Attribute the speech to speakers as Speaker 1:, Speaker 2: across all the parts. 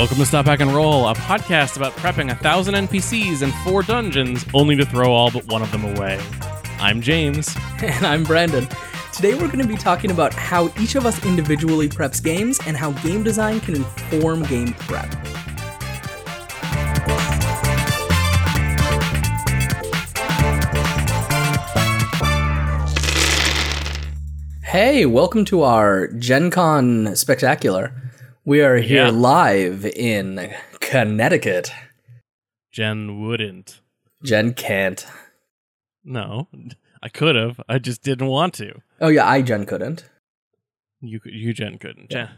Speaker 1: Welcome to Stop Back and Roll, a podcast about prepping a thousand NPCs and four dungeons, only to throw all but one of them away. I'm James.
Speaker 2: And I'm Brandon. Today we're going to be talking about how each of us individually preps games and how game design can inform game prep. Hey, welcome to our Gen Con Spectacular. We are here
Speaker 1: Yeah.
Speaker 2: live in Connecticut.
Speaker 1: Jen wouldn't.
Speaker 2: Jen can't.
Speaker 1: No, I could have. I just didn't want to.
Speaker 2: Oh yeah, I Jen couldn't.
Speaker 1: You, you Jen couldn't. Jen.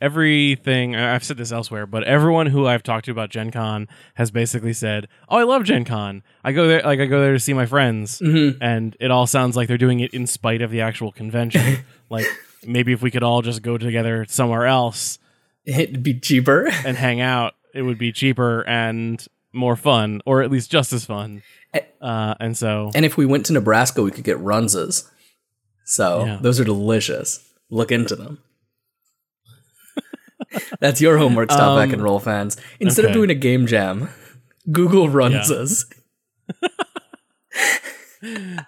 Speaker 1: Everything I've said this elsewhere, but everyone who I've talked to about Gen Con has basically said, "Oh, I love Gen Con. I go there, like I go there to see my friends,
Speaker 2: Mhm.
Speaker 1: and it all sounds like they're doing it in spite of the actual convention. like maybe if we could all just go together somewhere else
Speaker 2: It'd be cheaper.
Speaker 1: and hang out, it would be cheaper and more fun, or at least just as fun.
Speaker 2: Eh.
Speaker 1: Uh, and so,
Speaker 2: And if we went to Nebraska, we could get runzas. So
Speaker 1: Yeah.
Speaker 2: those are delicious. Look into them. That's your homework, stop back
Speaker 1: Um,
Speaker 2: and roll fans. Instead of doing a game jam, Google runzas.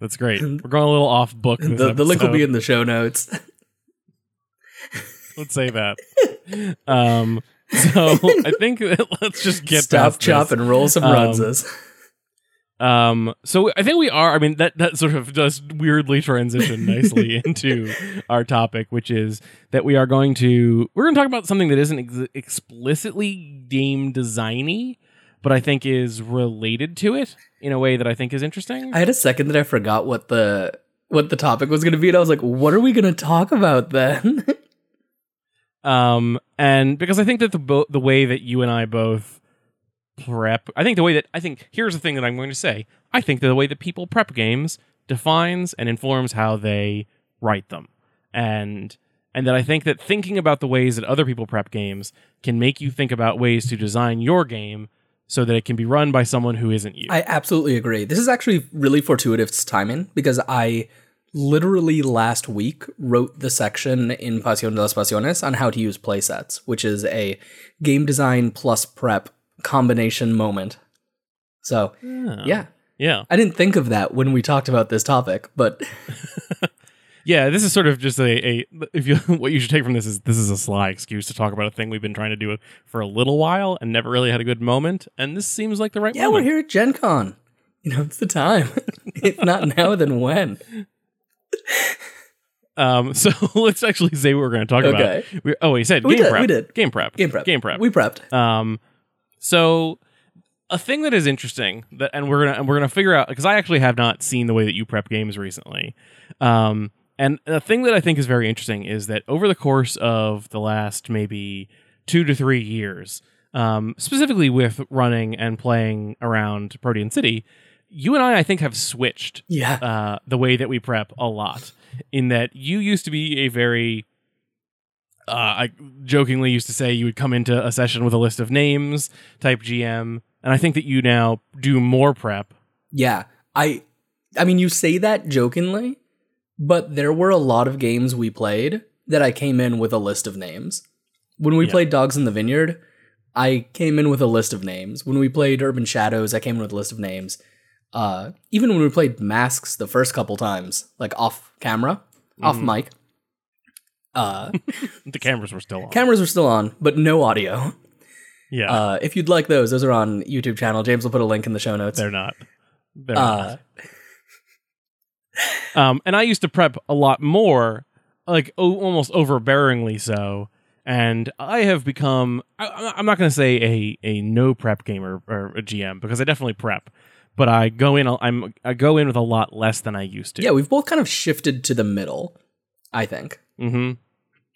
Speaker 1: that's great. We're going a little off book.
Speaker 2: The, the link will be in the show notes.
Speaker 1: Let's say that. Um, so I think let's just get
Speaker 2: Stop, chop,
Speaker 1: this.
Speaker 2: and roll some
Speaker 1: Um,
Speaker 2: runzas.
Speaker 1: Um, so I think we are. I mean, that that sort of does weirdly transition nicely into our topic, which is that we are going to we're going to talk about something that isn't ex- explicitly game designy, but I think is related to it in a way that I think is interesting.
Speaker 2: I had a second that I forgot what the what the topic was going to be, and I was like, "What are we going to talk about then?"
Speaker 1: um, and because I think that the bo- the way that you and I both prep, I think the way that I think here's the thing that I'm going to say. I think that the way that people prep games defines and informs how they write them, and and that I think that thinking about the ways that other people prep games can make you think about ways to design your game so that it can be run by someone who isn't you.
Speaker 2: I absolutely agree. This is actually really fortuitous timing because I literally last week wrote the section in Pasión de las Pasiones on how to use playsets, which is a game design plus prep combination moment. So,
Speaker 1: yeah.
Speaker 2: yeah,
Speaker 1: yeah.
Speaker 2: I didn't think of that when we talked about this topic, but
Speaker 1: Yeah, this is sort of just a, a if you what you should take from this is this is a sly excuse to talk about a thing we've been trying to do for a little while and never really had a good moment, and this seems like the right
Speaker 2: yeah,
Speaker 1: moment.
Speaker 2: we're here at Gen Con. You know, it's the time. if not now, then when?
Speaker 1: Um, so let's actually say what we're going to talk
Speaker 2: Okay.
Speaker 1: about. We, oh, we said
Speaker 2: We
Speaker 1: game
Speaker 2: did,
Speaker 1: prep.
Speaker 2: we did.
Speaker 1: game prep.
Speaker 2: Game prep.
Speaker 1: Game prep.
Speaker 2: We prepped.
Speaker 1: Um, so a thing that is interesting that, and we're gonna and we're gonna figure out because I actually have not seen the way that you prep games recently. Um, and a thing that I think is very interesting is that over the course of the last maybe two to three years, um, specifically with running and playing around Protean City, you and I, I think, have switched
Speaker 2: Yeah.
Speaker 1: uh, the way that we prep a lot. In that you used to be a very, uh, I jokingly used to say you would come into a session with a list of names type GM, and I think that you now do more prep.
Speaker 2: Yeah. I I mean you say that jokingly, but there were a lot of games we played that I came in with a list of names. When we
Speaker 1: Yeah.
Speaker 2: played Dogs in the Vineyard, I came in with a list of names. When we played Urban Shadows, I came in with a list of names. Uh even when we played Masks the first couple times, like off camera, off
Speaker 1: Mhm.
Speaker 2: mic. Uh
Speaker 1: The cameras were still on.
Speaker 2: cameras were still on, but no audio.
Speaker 1: yeah,
Speaker 2: Uh if you'd like those, those are on YouTube channel. James will put a link in the show notes.
Speaker 1: they're not. They're
Speaker 2: Uh
Speaker 1: not. Um, and I used to prep a lot more, like o- almost overbearingly so. And I have become, I, I'm not going to say a, a no prep gamer or a GM because I definitely prep, but I go in, I'm, I go in with a lot less than I used to.
Speaker 2: yeah, we've both kind of shifted to the middle, I think.
Speaker 1: hmm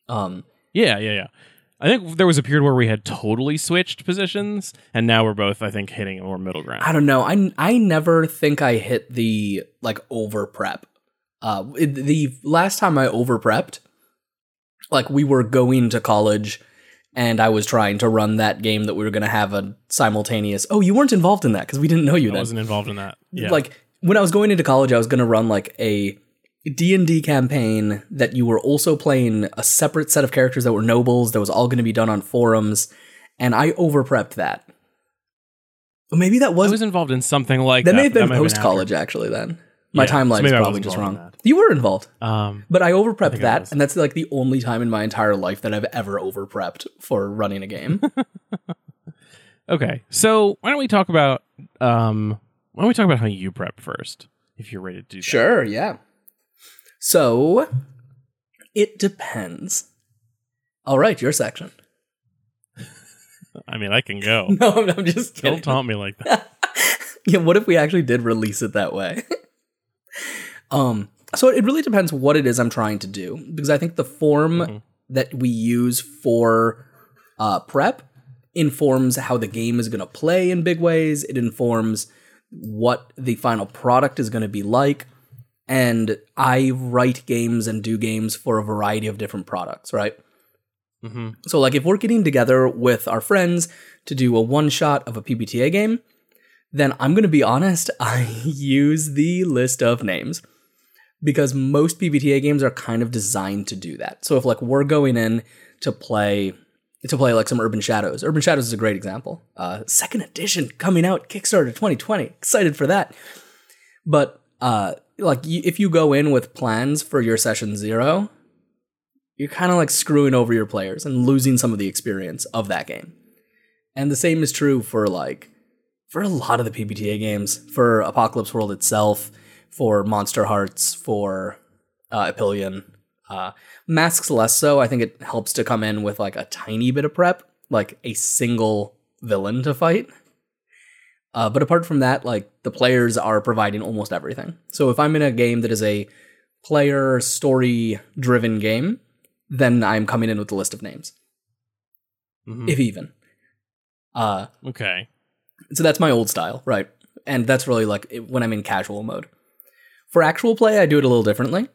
Speaker 2: Um
Speaker 1: Yeah, yeah, yeah. I think there was a period where we had totally switched positions, and now we're both, I think, hitting a more middle ground.
Speaker 2: I don't know. I I never think I hit the like over prep. Uh, the last time I over prepped, like we were going to college, and I was trying to run that game that we were going to have a simultaneous. Oh, you weren't involved in that because we didn't know you then.
Speaker 1: I
Speaker 2: then.
Speaker 1: wasn't involved in that. Yeah.
Speaker 2: Like when I was going into college, I was going to run like a D&D campaign that you were also playing a separate set of characters that were nobles that was all going to be done on forums and I over prepped that. Maybe that was.
Speaker 1: I
Speaker 2: was,
Speaker 1: was involved in something like
Speaker 2: that
Speaker 1: that.
Speaker 2: may have been post college, actually then. My
Speaker 1: Yeah, so
Speaker 2: timeline is
Speaker 1: maybe I
Speaker 2: probably
Speaker 1: wasn't
Speaker 2: just
Speaker 1: involved
Speaker 2: wrong.
Speaker 1: in
Speaker 2: You were involved.
Speaker 1: Um,
Speaker 2: But I over prepped
Speaker 1: think I
Speaker 2: that,
Speaker 1: was.
Speaker 2: and that's like the only time in my entire life that I've ever over prepped for running a game.
Speaker 1: okay, so why don't we talk about um, why don't we talk about how you prep first, if you're ready to do that?
Speaker 2: sure, yeah. So it depends. All right, your section.
Speaker 1: I mean, I can go.
Speaker 2: No, I'm, I'm just kidding.
Speaker 1: Don't taunt me like that.
Speaker 2: yeah, what if we actually did release it that way? Um, so it really depends what it is I'm trying to do because I think the form
Speaker 1: Mhm.
Speaker 2: that we use for uh, prep informs how the game is going to play in big ways. It informs what the final product is going to be like. And I write games and do games for a variety of different products, right?
Speaker 1: hmm
Speaker 2: So, like, if we're getting together with our friends to do a one shot of a PBTA game, then I'm going to be honest, I use the list of names because most PBTA games are kind of designed to do that. So, if like we're going in to play to play like some Urban Shadows, Urban Shadows is a great example. Uh, second edition coming out Kickstarter 2020, excited for that. But uh, like, if you go in with plans for your session zero, you're kind of like screwing over your players and losing some of the experience of that game. And the same is true for like for a lot of the PBTA games, for Apocalypse World itself, for Monster Hearts, for uh, Epyllion. Uh, Masks less so. I think it helps to come in with like a tiny bit of prep, like a single villain to fight. Uh, but apart from that, like the players are providing almost everything. So if I'm in a game that is a player story driven game, then I'm coming in with a list of names,
Speaker 1: hmm
Speaker 2: if even. Uh,
Speaker 1: Okay.
Speaker 2: So that's my old style, right? And that's really like when I'm in casual mode. For actual play, I do it a little differently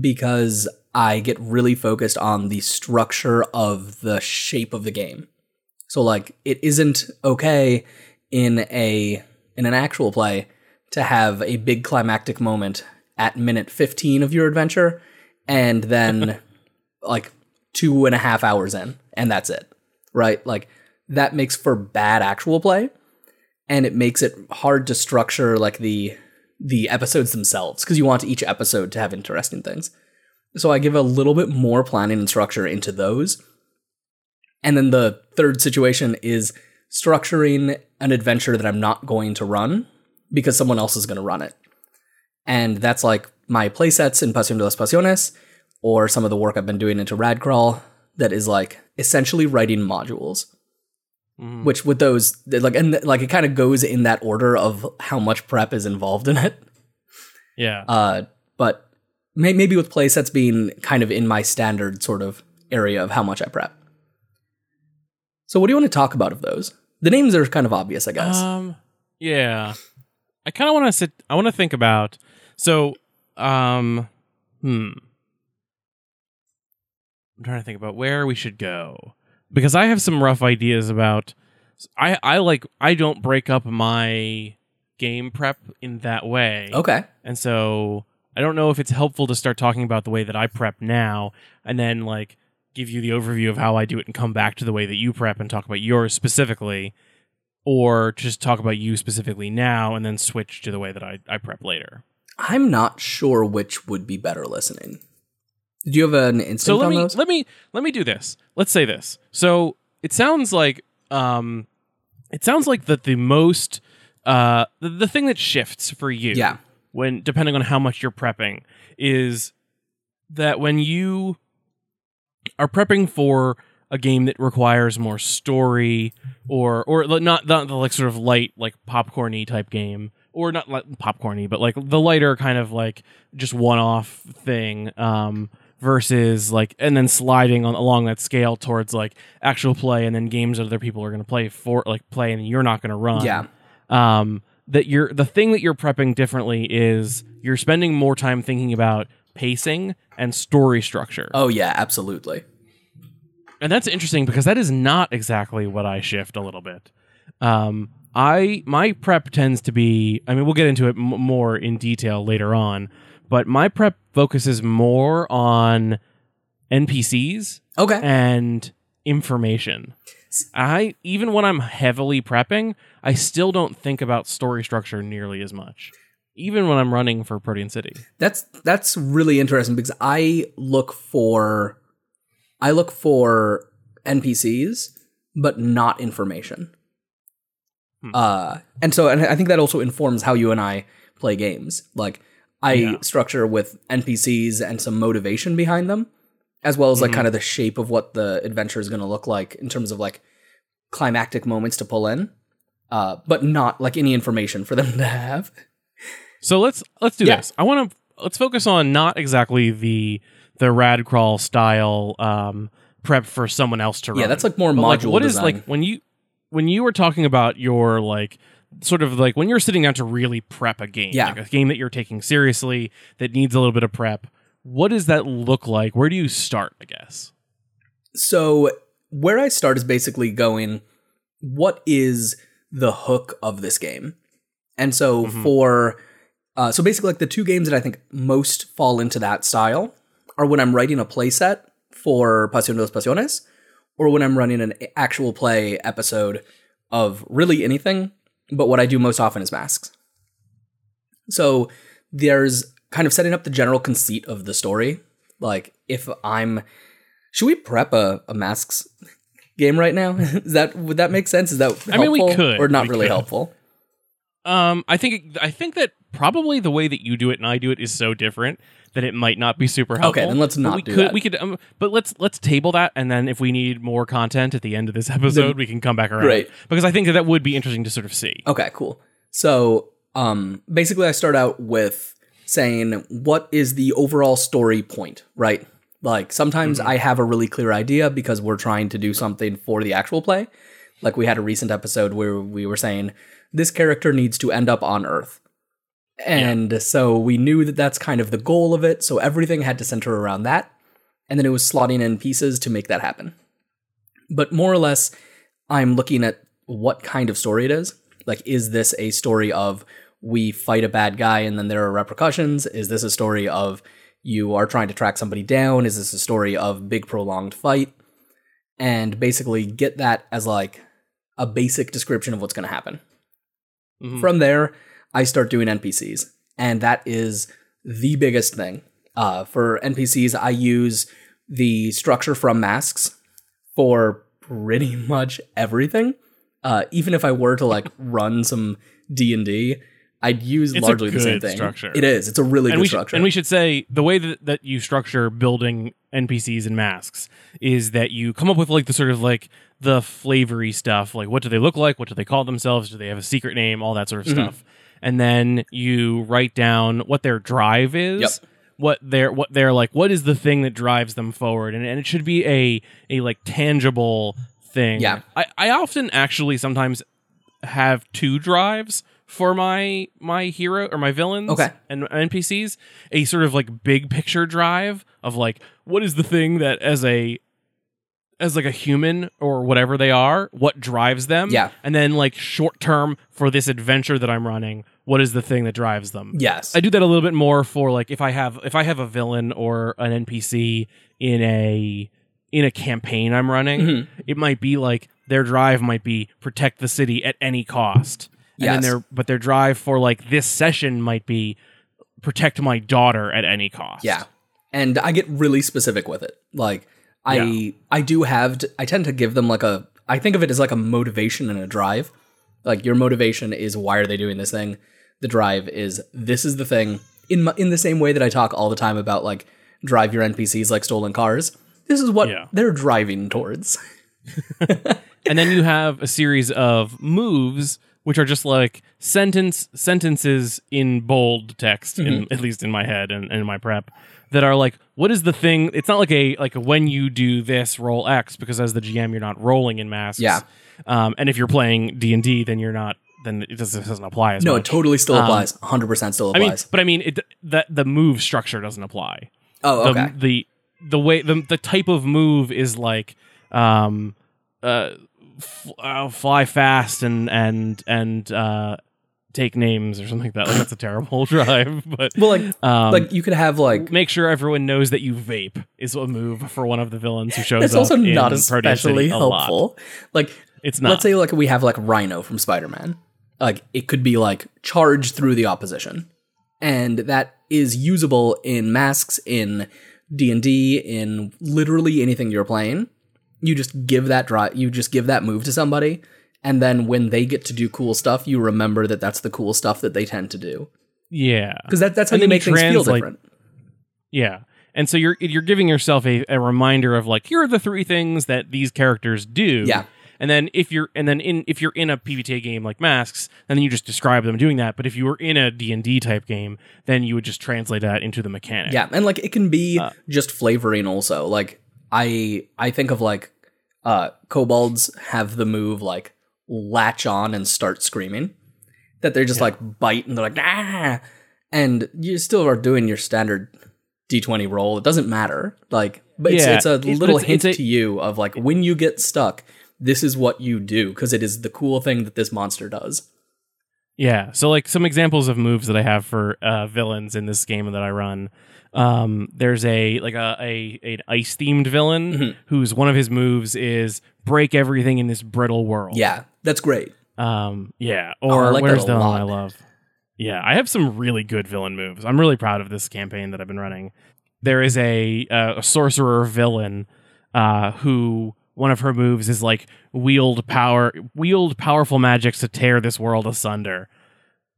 Speaker 2: because I get really focused on the structure of the shape of the game. So like it isn't okay in a in an actual play to have a big climactic moment at minute 15 of your adventure and then like two and a half hours in and that's it right like that makes for bad actual play and it makes it hard to structure like the the episodes themselves because you want each episode to have interesting things. So i give a little bit more planning and structure into those. And then the third situation is structuring an adventure that i'm not going to run because someone else is going to run it. And that's like my playsets in Pasión de las Pasiones or some of the work I've been doing into Radcrawl that is like essentially writing modules
Speaker 1: Mhm.
Speaker 2: which with those like and like it kind of goes in that order of how much prep is involved in it
Speaker 1: Yeah.
Speaker 2: uh but may- maybe with playsets being kind of in my standard sort of area of how much i prep so what do you want to talk about of those the names are kind of obvious i guess
Speaker 1: Um. Yeah. I kind of want to sit. I want to think about. So, um, hmm. I'm trying to think about where we should go because I have some rough ideas about. I I like I don't break up my game prep in that way.
Speaker 2: okay
Speaker 1: And so I don't know if it's helpful to start talking about the way that I prep now and then like give you the overview of how I do it and come back to the way that you prep and talk about yours specifically or just talk about you specifically now and then switch to the way that I, I prep later.
Speaker 2: i'm not sure which would be better listening did you have an instinct
Speaker 1: So let
Speaker 2: on
Speaker 1: me
Speaker 2: those
Speaker 1: let me let me do this. Let's say this. So it sounds like um it sounds like that the most uh the, the thing that shifts for you
Speaker 2: yeah
Speaker 1: when depending on how much you're prepping is that when you are prepping for a game that requires more story or or not not the like sort of light like popcorny type game or not like popcorny but like the lighter kind of like just one-off thing um versus like and then sliding on along that scale towards like actual play and then games that other people are going to play for like play and you're not going to run
Speaker 2: yeah
Speaker 1: um, that you're the thing that you're prepping differently is you're spending more time thinking about pacing and story structure.
Speaker 2: oh yeah absolutely
Speaker 1: And that's interesting because that is not exactly what I shift a little bit. Um, I my prep tends to be. I mean, we'll get into it m- more in detail later on, but my prep focuses more on NPCs
Speaker 2: Okay.
Speaker 1: and information. I even when I'm heavily prepping, I still don't think about story structure nearly as much. Even when I'm running for Protean City.
Speaker 2: That's that's really interesting because I look for I look for NPCs but not information.
Speaker 1: Hmm.
Speaker 2: Uh and so and I think that also informs how you and I play games. Like I
Speaker 1: Yeah.
Speaker 2: structure with NPCs and some motivation behind them as well as like
Speaker 1: Mhm.
Speaker 2: kind of the shape of what the adventure is going to look like in terms of like climactic moments to pull in. Uh but not like any information for them to have.
Speaker 1: So let's let's do
Speaker 2: Yeah.
Speaker 1: this. I want to let's focus on not exactly the the rad crawl style um, prep for someone else to run.
Speaker 2: Yeah, that's like more module
Speaker 1: like, what is
Speaker 2: design.
Speaker 1: like when you when you were talking about your like sort of like when you're sitting down to really prep a game,
Speaker 2: Yeah.
Speaker 1: like a game that you're taking seriously that needs a little bit of prep. What does that look like? Where do you start? I guess.
Speaker 2: So where I start is basically going, what is the hook of this game? And so
Speaker 1: Mhm.
Speaker 2: for uh, so basically like the two games that I think most fall into that style are when I'm writing a playset for Pasión de los Pasiones or when I'm running an actual play episode of really anything, but what I do most often is masks. So there's kind of setting up the general conceit of the story. Like if I'm should we prep a, a masks game right now? Is that would that make sense? Is that helpful
Speaker 1: I mean, we could.
Speaker 2: or not really
Speaker 1: could.
Speaker 2: helpful?
Speaker 1: Um, I think I think that probably the way that you do it and I do it is so different that it might not be super helpful.
Speaker 2: Okay, then let's
Speaker 1: But
Speaker 2: not
Speaker 1: we
Speaker 2: do
Speaker 1: could,
Speaker 2: that.
Speaker 1: We could, um, but let's let's table that, and then if we need more content at the end of this episode, we can come back around.
Speaker 2: Great.
Speaker 1: because I think that that would be interesting to sort of see.
Speaker 2: Okay, cool. So, um, basically, I start out with saying what is the overall story point, right? Like sometimes I have a really clear idea because we're trying to do something for the actual play. Like we had a recent episode where we were saying this character needs to end up on Earth. And so we knew that that's kind of the goal of it. So everything had to center around that. And then it was slotting in pieces to make that happen. But more or less, I'm looking at what kind of story it is. Like, is this a story of we fight a bad guy and then there are repercussions? Is this a story of you are trying to track somebody down? Is this a story of big prolonged fight? And basically get that as like a basic description of what's going to happen.
Speaker 1: Mhm.
Speaker 2: From there, I start doing NPCs, and that is the biggest thing. Uh, for NPCs, I use the structure from masks for pretty much everything. Uh, even if I were to like run some D and D, I'd use
Speaker 1: It's
Speaker 2: largely the same thing.
Speaker 1: structure.
Speaker 2: It is. It's a really
Speaker 1: and
Speaker 2: good
Speaker 1: we should,
Speaker 2: structure.
Speaker 1: and we should say the way that, that you structure building NPCs and masks is that you come up with like the sort of like the flavory stuff, like what do they look like, what do they call themselves, do they have a secret name, all that sort of
Speaker 2: Mhm.
Speaker 1: stuff, and then you write down what their drive is.
Speaker 2: Yep.
Speaker 1: What they're what they're like what is the thing that drives them forward and, and it should be a a like tangible thing.
Speaker 2: Yeah.
Speaker 1: I, I often actually sometimes have two drives for my my hero or my villains
Speaker 2: Okay.
Speaker 1: and NPCs a sort of like big picture drive of like what is the thing that as a as like a human or whatever they are what drives them
Speaker 2: Yeah.
Speaker 1: and then like short term for this adventure that I'm running what is the thing that drives them
Speaker 2: yes.
Speaker 1: I do that a little bit more for like if I have if I have a villain or an NPC in a in a campaign I'm running,
Speaker 2: Mhm.
Speaker 1: it might be like their drive might be protect the city at any cost. And then their but their drive for like this session might be protect my daughter at any cost.
Speaker 2: Yeah. And I get really specific with it. Like I
Speaker 1: Yeah.
Speaker 2: I do have t- I tend to give them like a I think of it as like a motivation and a drive. Like your motivation is why are they doing this thing? The drive is this is the thing. In my, in the same way that I talk all the time about like drive your NPCs like stolen cars. This is what
Speaker 1: Yeah.
Speaker 2: they're driving towards.
Speaker 1: and then you have a series of moves which are just like sentence sentences in bold text
Speaker 2: Mm-hmm.
Speaker 1: at least in my head and, and in my prep that are like what is the thing it's not like a like a when you do this roll x because as the gm you're not rolling in masks
Speaker 2: Yeah.
Speaker 1: Um, and if you're playing d&d then you're not then it doesn't, it doesn't apply as
Speaker 2: No, it totally still
Speaker 1: Um,
Speaker 2: applies. 100% still
Speaker 1: i mean
Speaker 2: applies.
Speaker 1: but i mean it that the move structure doesn't apply
Speaker 2: oh,
Speaker 1: the,
Speaker 2: okay.
Speaker 1: the the way the the type of move is like um uh, f- uh fly fast and and and uh take names or something like that. Like that's a terrible drive, but
Speaker 2: Well, like
Speaker 1: um,
Speaker 2: like you could have like
Speaker 1: make sure everyone knows that you vape is a move for one of the villains who shows
Speaker 2: it's
Speaker 1: up.
Speaker 2: also not especially
Speaker 1: a lot.
Speaker 2: helpful. Like
Speaker 1: It's not.
Speaker 2: let's say like we have like Rhino from Spider-Man. Like it could be like charge through the opposition. And that is usable in masks in D&D in literally anything you're playing. You just give that drive you just give that move to somebody and then when they get to do cool stuff, you remember that that's the cool stuff that they tend to do.
Speaker 1: yeah,
Speaker 2: Because that, that's how
Speaker 1: And
Speaker 2: you
Speaker 1: then you
Speaker 2: make things feel different.
Speaker 1: yeah. And so you're you're giving yourself a, a reminder of like here are the three things that these characters do.
Speaker 2: Yeah.
Speaker 1: And then if you're and then in if you're in a PBTA game like Masks, then you just describe them doing that. But if you were in a D and D type game, then you would just translate that into the mechanic.
Speaker 2: Yeah, and like it can be
Speaker 1: Uh,
Speaker 2: just flavoring also. Like I I think of like uh kobolds have the move like latch on and start screaming. That they're just like bite and they're like ah and you still are doing your standard D20 roll. It doesn't matter. Like but
Speaker 1: Yeah,
Speaker 2: it's, it's a little
Speaker 1: it's-
Speaker 2: hint
Speaker 1: it's a-
Speaker 2: to you of like when you get stuck, this is what you do because it is the cool thing that this monster does.
Speaker 1: Yeah. So like some examples of moves that I have for uh, villains in this game that I run. Um, there's a like a, a an ice themed villain
Speaker 2: Mhm.
Speaker 1: whose one of his moves is break everything in this brittle world.
Speaker 2: Yeah, that's great.
Speaker 1: Um, yeah.
Speaker 2: Oh,
Speaker 1: Or
Speaker 2: like that
Speaker 1: where's the one. I love? Yeah, I have some really good villain moves. I'm really proud of this campaign that I've been running. There is a uh, a sorcerer villain uh, who one of her moves is like wield power wield powerful magics to tear this world asunder.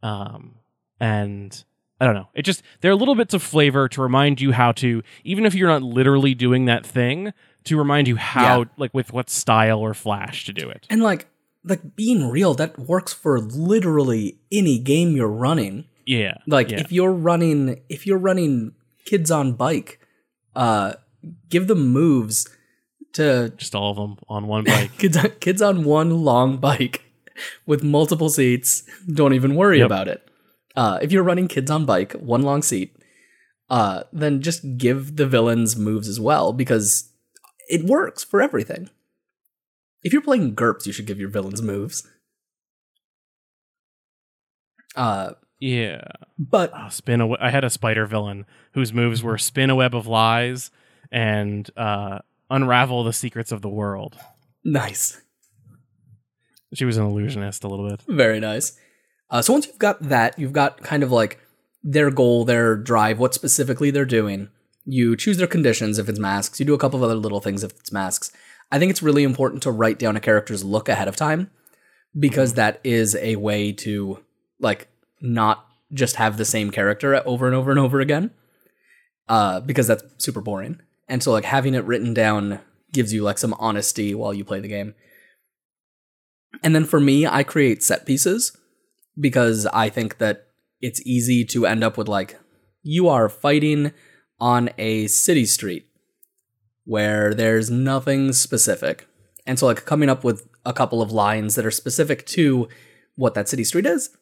Speaker 1: Um, and I don't know. It just there are little bits of flavor to remind you how to, even if you're not literally doing that thing, to remind you how,
Speaker 2: Yeah.
Speaker 1: like with what style or flash to do it.
Speaker 2: And like like being real, that works for literally any game you're running.
Speaker 1: Yeah,
Speaker 2: Like
Speaker 1: yeah.
Speaker 2: if you're running if you're running kids on bike, uh give them moves to
Speaker 1: just all of them on one bike.
Speaker 2: kids on, kids on one long bike with multiple seats. Don't even worry
Speaker 1: Yep.
Speaker 2: about it. Uh if you're running kids on bike, one long seat, uh then just give the villains moves as well because it works for everything. If you're playing GURPS, you should give your villains moves. Uh
Speaker 1: yeah,
Speaker 2: but
Speaker 1: Oh, spin a. I had a spider villain whose moves were spin a web of lies and uh, unravel the secrets of the world.
Speaker 2: nice.
Speaker 1: She was an illusionist a little bit.
Speaker 2: Very nice. Uh, so once you've got that, you've got kind of like their goal, their drive, what specifically they're doing. You choose their conditions if it's masks. You do a couple of other little things if it's masks. I think it's really important to write down a character's look ahead of time because that is a way to like not just have the same character over and over and over again. Uh, because that's super boring. And so like having it written down gives you like some honesty while you play the game. And then for me, I create set pieces because I think that it's easy to end up with like you are fighting on a city street where there's nothing specific. And so like coming up with a couple of lines that are specific to what that city street is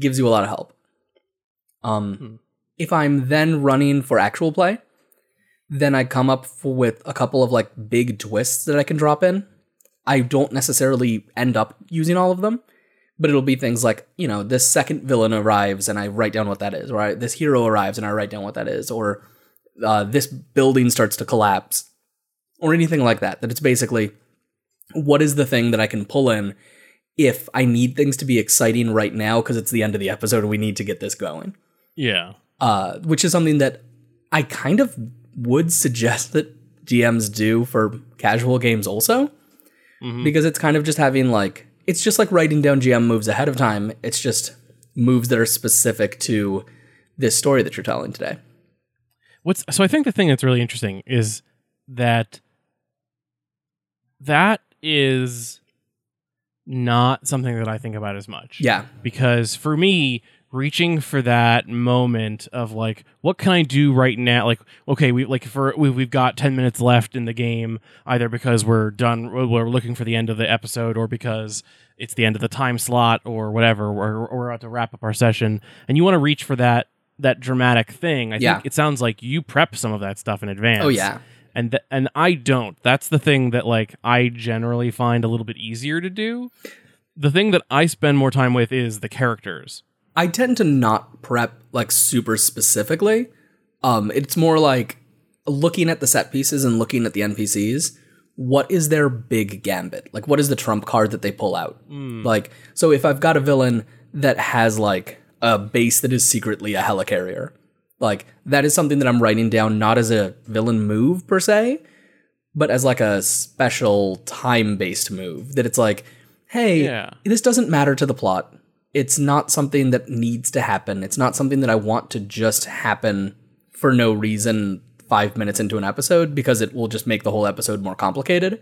Speaker 2: gives you a lot of help. Um
Speaker 1: Hmm.
Speaker 2: if I'm then running for actual play, then I come up with a couple of like big twists that I can drop in. I don't necessarily end up using all of them, but it'll be things like, you know, this second villain arrives and I write down what that is, or I, this hero arrives and I write down what that is, or uh, this building starts to collapse, or anything like that. That it's basically what is the thing that I can pull in if I need things to be exciting right now because it's the end of the episode and we need to get this going
Speaker 1: Yeah,
Speaker 2: uh, which is something that I kind of would suggest that GMs do for casual games also,
Speaker 1: Mhm.
Speaker 2: because it's kind of just having like it's just like writing down GM moves ahead of time. It's just moves that are specific to this story that you're telling today.
Speaker 1: What's so? I think the thing that's really interesting is that that is not something that I think about as much.
Speaker 2: Yeah,
Speaker 1: because for me reaching for that moment of like what can i do right now like okay we like for we, we've got 10 minutes left in the game either because we're done we're looking for the end of the episode or because it's the end of the time slot or whatever or, we're about to wrap up our session and you want to reach for that that dramatic thing i
Speaker 2: Yeah.
Speaker 1: think it sounds like you prep some of that stuff in advance
Speaker 2: Oh yeah.
Speaker 1: and th- and I don't. That's the thing that like I generally find a little bit easier to do. The thing that I spend more time with is the characters
Speaker 2: I tend to not prep like super specifically. Um, it's more like looking at the set pieces and looking at the NPCs. What is their big gambit? Like, what is the trump card that they pull out? Like, so if I've got a villain that has like a base that is secretly a helicarrier, like that is something that I'm writing down not as a villain move per se, but as like a special time based move. That it's like, hey,
Speaker 1: Yeah.
Speaker 2: this doesn't matter to the plot. It's not something that needs to happen. It's not something that I want to just happen for no reason five minutes into an episode because it will just make the whole episode more complicated.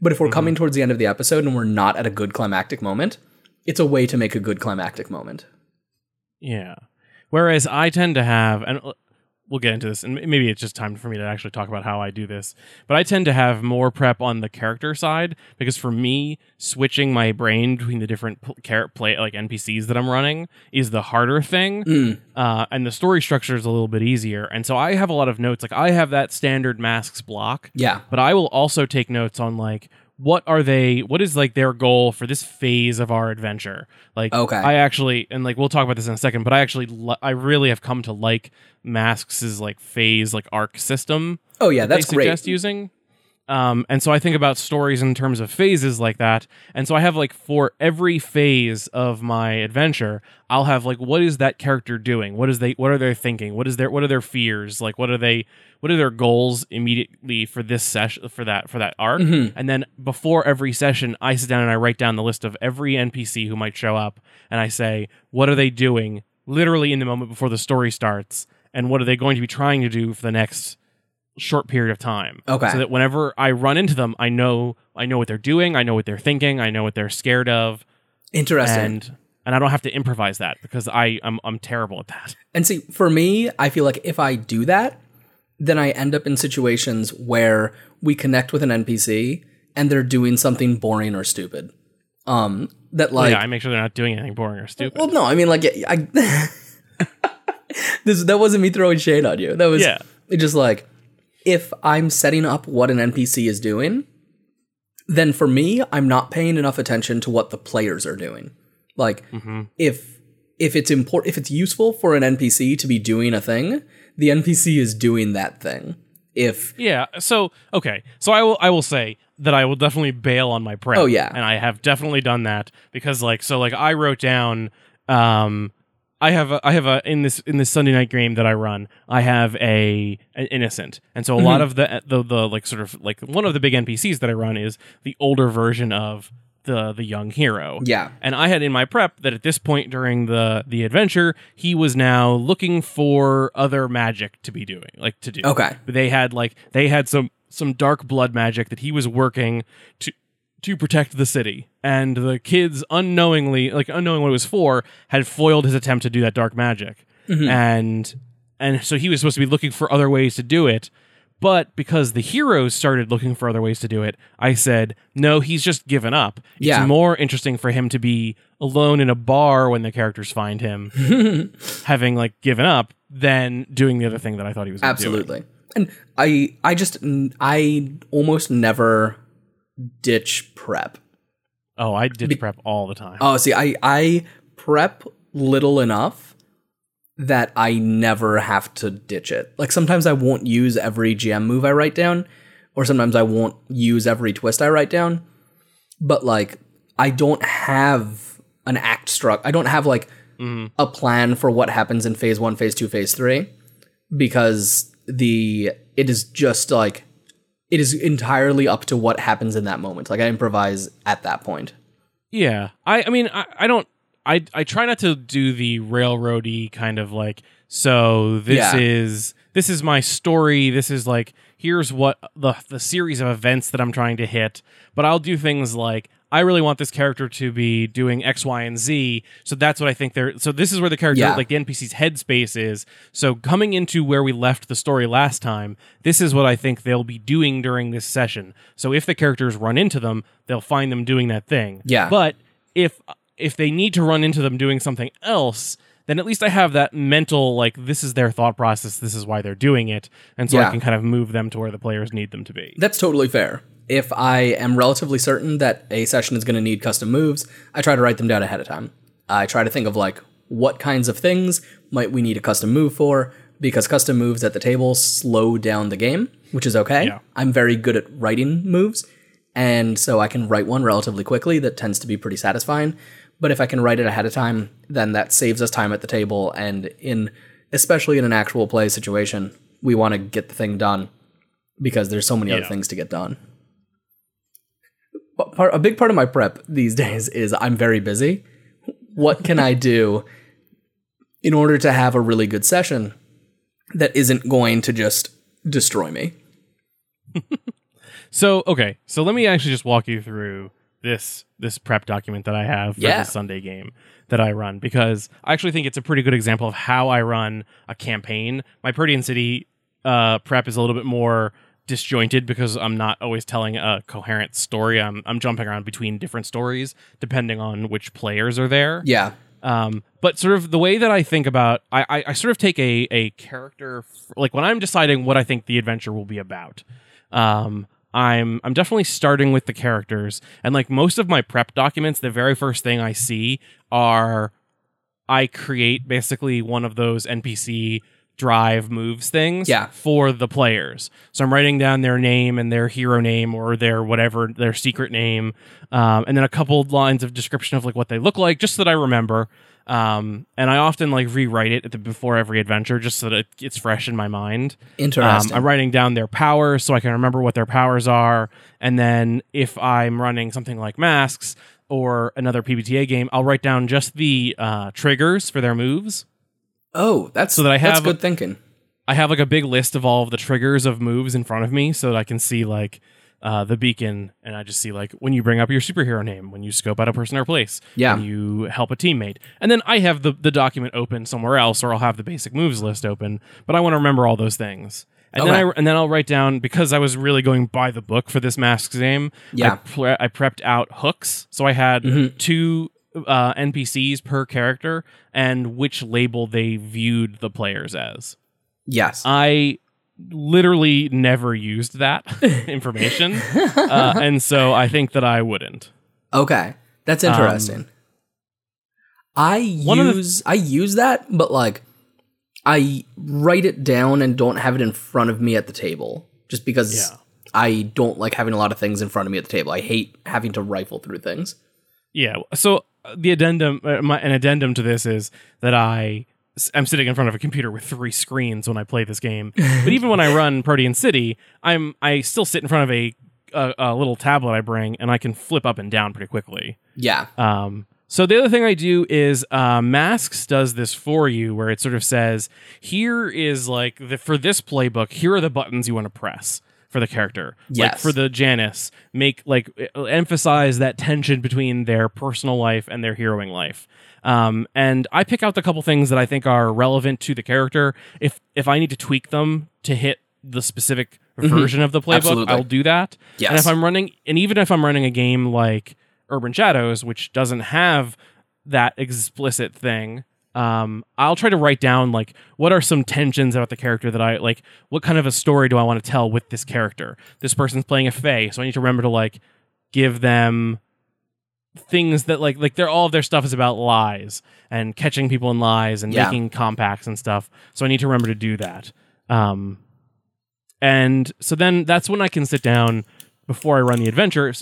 Speaker 2: But if we're mm-hmm. coming towards the end of the episode and we're not at a good climactic moment, it's a way to make a good climactic moment.
Speaker 1: Yeah. Whereas I tend to have, and we'll get into this, and maybe it's just time for me to actually talk about how I do this. But I tend to have more prep on the character side because for me, switching my brain between the different pl- play like NPCs that I'm running is the harder thing, uh, and the story structure is a little bit easier. And so I have a lot of notes. Like I have that standard masks block,
Speaker 2: Yeah.
Speaker 1: but I will also take notes on like what are they what is like their goal for this phase of our adventure like
Speaker 2: Okay.
Speaker 1: i actually and like we'll talk about this in a second but i actually i really have come to like masks' like phase like arc system
Speaker 2: Oh yeah, that's
Speaker 1: they
Speaker 2: great.
Speaker 1: suggest using um, and so I think about stories in terms of phases like that. And so I have like for every phase of my adventure, I'll have like what is that character doing? What is they what are they thinking? What is their what are their fears? Like what are they what are their goals immediately for this session for that for that arc? And then before every session, I sit down and I write down the list of every NPC who might show up and I say, what are they doing literally in the moment before the story starts? And what are they going to be trying to do for the next short period of time.
Speaker 2: Okay.
Speaker 1: So that whenever I run into them, I know I know what they're doing, I know what they're thinking, I know what they're scared of,
Speaker 2: Interesting.
Speaker 1: and and I don't have to improvise that because I I'm I'm terrible at that.
Speaker 2: And see, for me, I feel like if I do that, then I end up in situations where we connect with an NPC and they're doing something boring or stupid. Um, that like,
Speaker 1: yeah, I make sure they're not doing anything boring or stupid.
Speaker 2: well, no, I mean, like, I, this that wasn't me throwing shade on you. That was
Speaker 1: Yeah.
Speaker 2: just like, if I'm setting up what an NPC is doing, then for me, I'm not paying enough attention to what the players are doing. Like,
Speaker 1: Mm-hmm.
Speaker 2: if if it's important, if it's useful for an NPC to be doing a thing, the NPC is doing that thing. If
Speaker 1: Yeah. So okay. So I will I will say that I will definitely bail on my prep.
Speaker 2: Oh, yeah.
Speaker 1: And I have definitely done that because like so like I wrote down um I have a, I have a in this in this Sunday night game that I run. I have a an innocent, and so a lot mm-hmm. of the, the the like sort of like one of the big NPCs that I run is the older version of the the young hero.
Speaker 2: yeah,
Speaker 1: And I had in my prep that at this point during the the adventure, he was now looking for other magic to be doing, like to do.
Speaker 2: Okay.
Speaker 1: They had like they had some some dark blood magic that he was working to to protect the city. And the kids unknowingly, like unknowing what it was for, had foiled his attempt to do that dark magic. Mm-hmm. And and so he was supposed to be looking for other ways to do it. But because the heroes started looking for other ways to do it, I said, no, he's just given up. It's
Speaker 2: Yeah.
Speaker 1: more interesting for him to be alone in a bar when the characters find him, having like given up, than doing the other thing that I thought he was
Speaker 2: absolutely. And I I just I almost never ditch prep.
Speaker 1: Oh, I did prep all the time.
Speaker 2: Oh, see, I I prep little enough that I never have to ditch it. Like sometimes I won't use every GM move I write down, or sometimes I won't use every twist I write down. But like I don't have an act struck. I don't have like mm-hmm. a plan for what happens in phase one, phase two, phase three, because the it is just like it is entirely up to what happens in that moment. Like I improvise at that point.
Speaker 1: Yeah, I, I mean, I, I don't, I, I try not to do the railroady kind of like. So this
Speaker 2: Yeah.
Speaker 1: is this is my story. This is like here's what the the series of events that I'm trying to hit. But I'll do things like I really want this character to be doing X, Y, and Z. So that's what I think they're. So this is where the character,
Speaker 2: Yeah.
Speaker 1: like the NPC's headspace is. So coming into where we left the story last time, this is what I think they'll be doing during this session. So if the characters run into them, they'll find them doing that thing.
Speaker 2: Yeah.
Speaker 1: But if if they need to run into them doing something else, then at least I have that mental like this is their thought process. This is why they're doing it, and so I can kind of move them to where the players need them to be.
Speaker 2: That's totally fair. If I am relatively certain that a session is going to need custom moves, I try to write them down ahead of time. I try to think of like what kinds of things might we need a custom move for, because custom moves at the table slow down the game, which is okay.
Speaker 1: Yeah.
Speaker 2: I'm very good at writing moves, and so I can write one relatively quickly that tends to be pretty satisfying. But if I can write it ahead of time, then that saves us time at the table, and in especially in an actual play situation, we want to get the thing done because there's so many other things to get done. Part, a big part of my prep these days is I'm very busy. What can I do in order to have a really good session that isn't going to just destroy me?
Speaker 1: So okay, so let me actually just walk you through this this prep document that I have for
Speaker 2: Yeah.
Speaker 1: the Sunday game that I run because I actually think it's a pretty good example of how I run a campaign. My Protean City uh, prep is a little bit more disjointed because I'm not always telling a coherent story. I'm I'm jumping around between different stories depending on which players are there.
Speaker 2: Yeah.
Speaker 1: Um, but sort of the way that I think about, I, I, I sort of take a a character f- like when I'm deciding what I think the adventure will be about. Um, I'm I'm definitely starting with the characters, and like most of my prep documents, the very first thing I see are I create basically one of those NPC drive moves things
Speaker 2: Yeah.
Speaker 1: for the players. So I'm writing down their name and their hero name or their whatever their secret name, um, and then a couple lines of description of like what they look like, just so that I remember. Um, and I often like rewrite it at the, before every adventure, just so that it, it's fresh in my mind. Um,
Speaker 2: Interesting.
Speaker 1: I'm writing down their powers so I can remember what their powers are. And then if I'm running something like masks or another PBTA game, I'll write down just the uh, triggers for their moves.
Speaker 2: Oh, that's
Speaker 1: so that I
Speaker 2: that's good thinking.
Speaker 1: I have like a big list of all of the triggers of moves in front of me so that I can see like uh, the beacon and I just see like when you bring up your superhero name, when you scope out a person or place,
Speaker 2: Yeah.
Speaker 1: when you help a teammate. And then I have the, the document open somewhere else or I'll have the basic moves list open, but I want to remember all those things. And then I and then I'll write down because I was really going by the book for this masks game.
Speaker 2: Yeah.
Speaker 1: I, pre- I prepped out hooks, so I had
Speaker 2: Mhm.
Speaker 1: two uh, NPCs per character and which label they viewed the players as.
Speaker 2: Yes.
Speaker 1: I literally never used that information, uh, and so I think that I wouldn't.
Speaker 2: Okay, that's interesting. I
Speaker 1: Um, One of the-
Speaker 2: use I use that, but like I write it down and don't have it in front of me at the table, just because
Speaker 1: Yeah.
Speaker 2: I don't like having a lot of things in front of me at the table. I hate having to rifle through things.
Speaker 1: Yeah. So the addendum, uh, my, an addendum to this is that I I'm sitting in front of a computer with three screens when I play this game. but even when I run Protean City, I'm I still sit in front of a, a a little tablet I bring, and I can flip up and down pretty quickly.
Speaker 2: Yeah,
Speaker 1: Um, so the other thing I do is uh, Masks does this for you, where it sort of says, "Here is like the, for this playbook. Here are the buttons you want to press for the character. Like for the Janus, make like emphasize that tension between their personal life and their heroing life." Um, and I pick out the couple things that I think are relevant to the character. If if I need to tweak them to hit the specific version of the playbook,
Speaker 2: Absolutely.
Speaker 1: I'll do that.
Speaker 2: Yes.
Speaker 1: And if I'm running, and even if I'm running a game like Urban Shadows, which doesn't have that explicit thing, um, I'll try to write down like what are some tensions about the character that I like. What kind of a story do I want to tell with this character? This person's playing a Fae, so I need to remember to like give them things that like like they're all of their stuff is about lies and catching people in lies and
Speaker 2: Yeah.
Speaker 1: making compacts and stuff. So I need to remember to do that. Um, and so then that's when I can sit down before I run the adventure.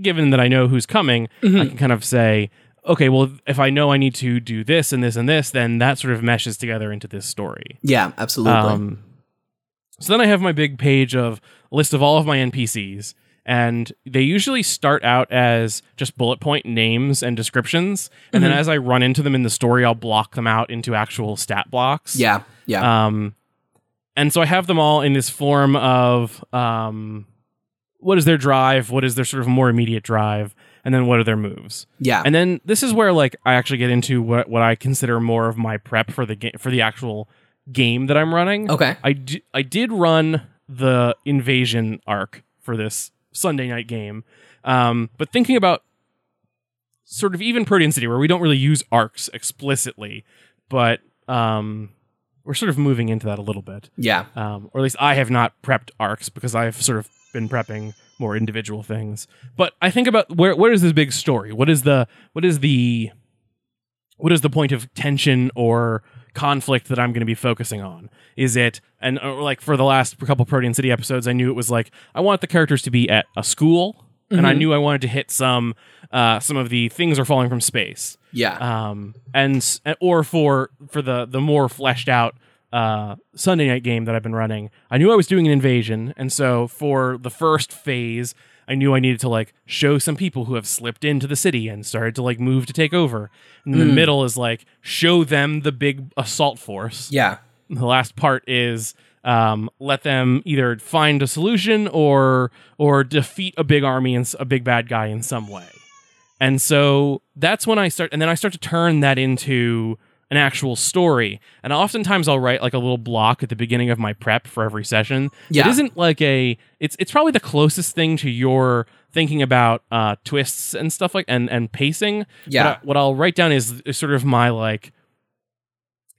Speaker 1: Given that I know who's coming, I can kind of say, okay, well, if I know I need to do this and this and this, then that sort of meshes together into this story.
Speaker 2: yeah, absolutely.
Speaker 1: Um, so then I have my big page of list of all of my NPCs, and they usually start out as just bullet point names and descriptions, and then as I run into them in the story, I'll block them out into actual stat blocks.
Speaker 2: yeah, yeah,
Speaker 1: Um, and so I have them all in this form of um, what is their drive, what is their sort of more immediate drive, and then what are their moves.
Speaker 2: yeah.
Speaker 1: And then this is where like I actually get into what what I consider more of my prep for the game for the actual game that I'm running.
Speaker 2: okay.
Speaker 1: I, d- I did run the invasion arc for this Sunday night game. Um, but thinking about sort of even Protean City, where we don't really use arcs explicitly, but um, we're sort of moving into that a little bit.
Speaker 2: Yeah,
Speaker 1: Um, or at least I have not prepped arcs because I've sort of been prepping more individual things. But I think about where where is this big story? What is the what is the what is the point of tension or conflict that I'm going to be focusing on? Is it and or like for the last couple Protean City episodes, I knew it was like I want the characters to be at a school, and I knew I wanted to hit some uh, some of the things are falling from space,
Speaker 2: Yeah.
Speaker 1: um, and or for for the the more fleshed out uh, Sunday night game that I've been running, I knew I was doing an invasion, and so for the first phase, I knew I needed to like show some people who have slipped into the city and started to like move to take over. And then the middle is like show them the big assault force.
Speaker 2: yeah.
Speaker 1: The last part is um, let them either find a solution or or defeat a big army and a big bad guy in some way. And so that's when I start, and then I start to turn that into an actual story. And oftentimes I'll write like a little block at the beginning of my prep for every session.
Speaker 2: Yeah.
Speaker 1: It isn't like a. It's it's probably the closest thing to your thinking about uh, twists and stuff like and and pacing.
Speaker 2: Yeah.
Speaker 1: But I- what I'll write down is, is sort of my like.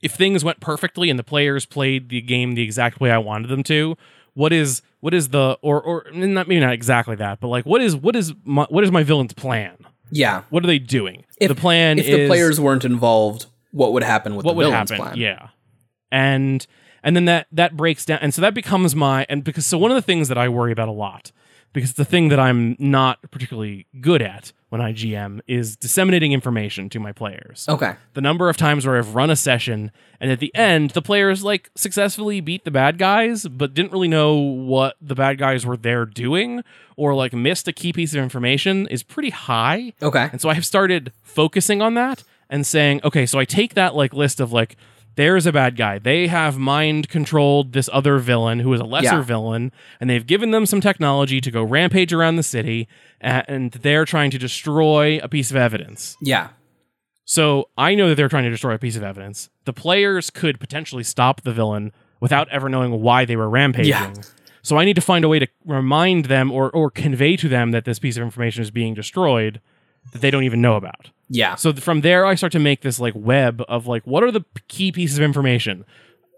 Speaker 1: If things went perfectly and the players played the game the exact way I wanted them to, what is what is the or or not maybe not exactly that, but like what is what is my what is my villain's plan?
Speaker 2: Yeah.
Speaker 1: What are they doing?
Speaker 2: If-
Speaker 1: the plan
Speaker 2: If
Speaker 1: is
Speaker 2: the players weren't involved, what would happen with
Speaker 1: what
Speaker 2: the
Speaker 1: would happen.
Speaker 2: plan?
Speaker 1: Yeah. And and then that that breaks down and so that becomes my and because so one of the things that I worry about a lot because the thing that I'm not particularly good at when I GM is disseminating information to my players.
Speaker 2: Okay.
Speaker 1: The number of times where I've run a session and at the end the players like successfully beat the bad guys but didn't really know what the bad guys were there doing or like missed a key piece of information is pretty high.
Speaker 2: Okay.
Speaker 1: And so I have started focusing on that and saying, okay, so I take that like list of like, there's a bad guy. They have mind controlled this other villain who is a lesser
Speaker 2: Yeah.
Speaker 1: villain, and they've given them some technology to go rampage around the city, and they're trying to destroy a piece of evidence.
Speaker 2: Yeah.
Speaker 1: So I know that they're trying to destroy a piece of evidence. The players could potentially stop the villain without ever knowing why they were rampaging.
Speaker 2: Yeah.
Speaker 1: So I need to find a way to remind them or, or convey to them that this piece of information is being destroyed that they don't even know about.
Speaker 2: Yeah.
Speaker 1: So from there, I start to make this like web of like, what are the key pieces of information?